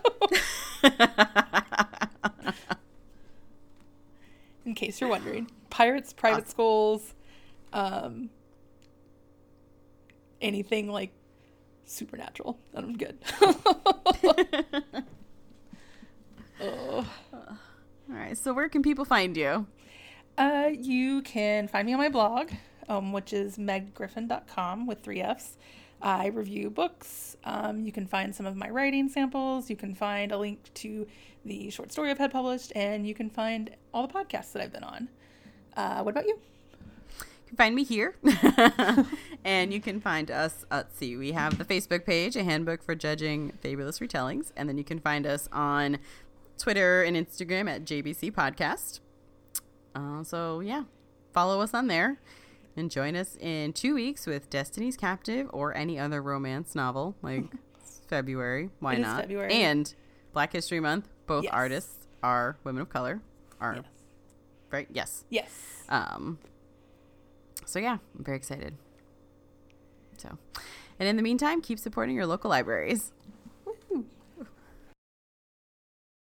in case you're wondering, pirates, private schools, um, anything like supernatural. That I'm good. oh. All right. So where can people find you? Uh, you can find me on my blog, um, which is meggriffin.com with three F's. I review books. Um, you can find some of my writing samples. You can find a link to the short story I've had published, and you can find all the podcasts that I've been on. Uh, what about you? You can find me here. and you can find us, let's see, we have the Facebook page, a handbook for judging fabulous retellings. And then you can find us on Twitter and Instagram at JBC Podcast. Uh, so, yeah, follow us on there. And join us in two weeks with Destiny's Captive or any other romance novel, like February. Why It not? February. And Black History Month. Both Yes. artists are women of color. Are Yes. right? Yes. Yes. Um, so yeah, I'm very excited. So, and in the meantime, keep supporting your local libraries.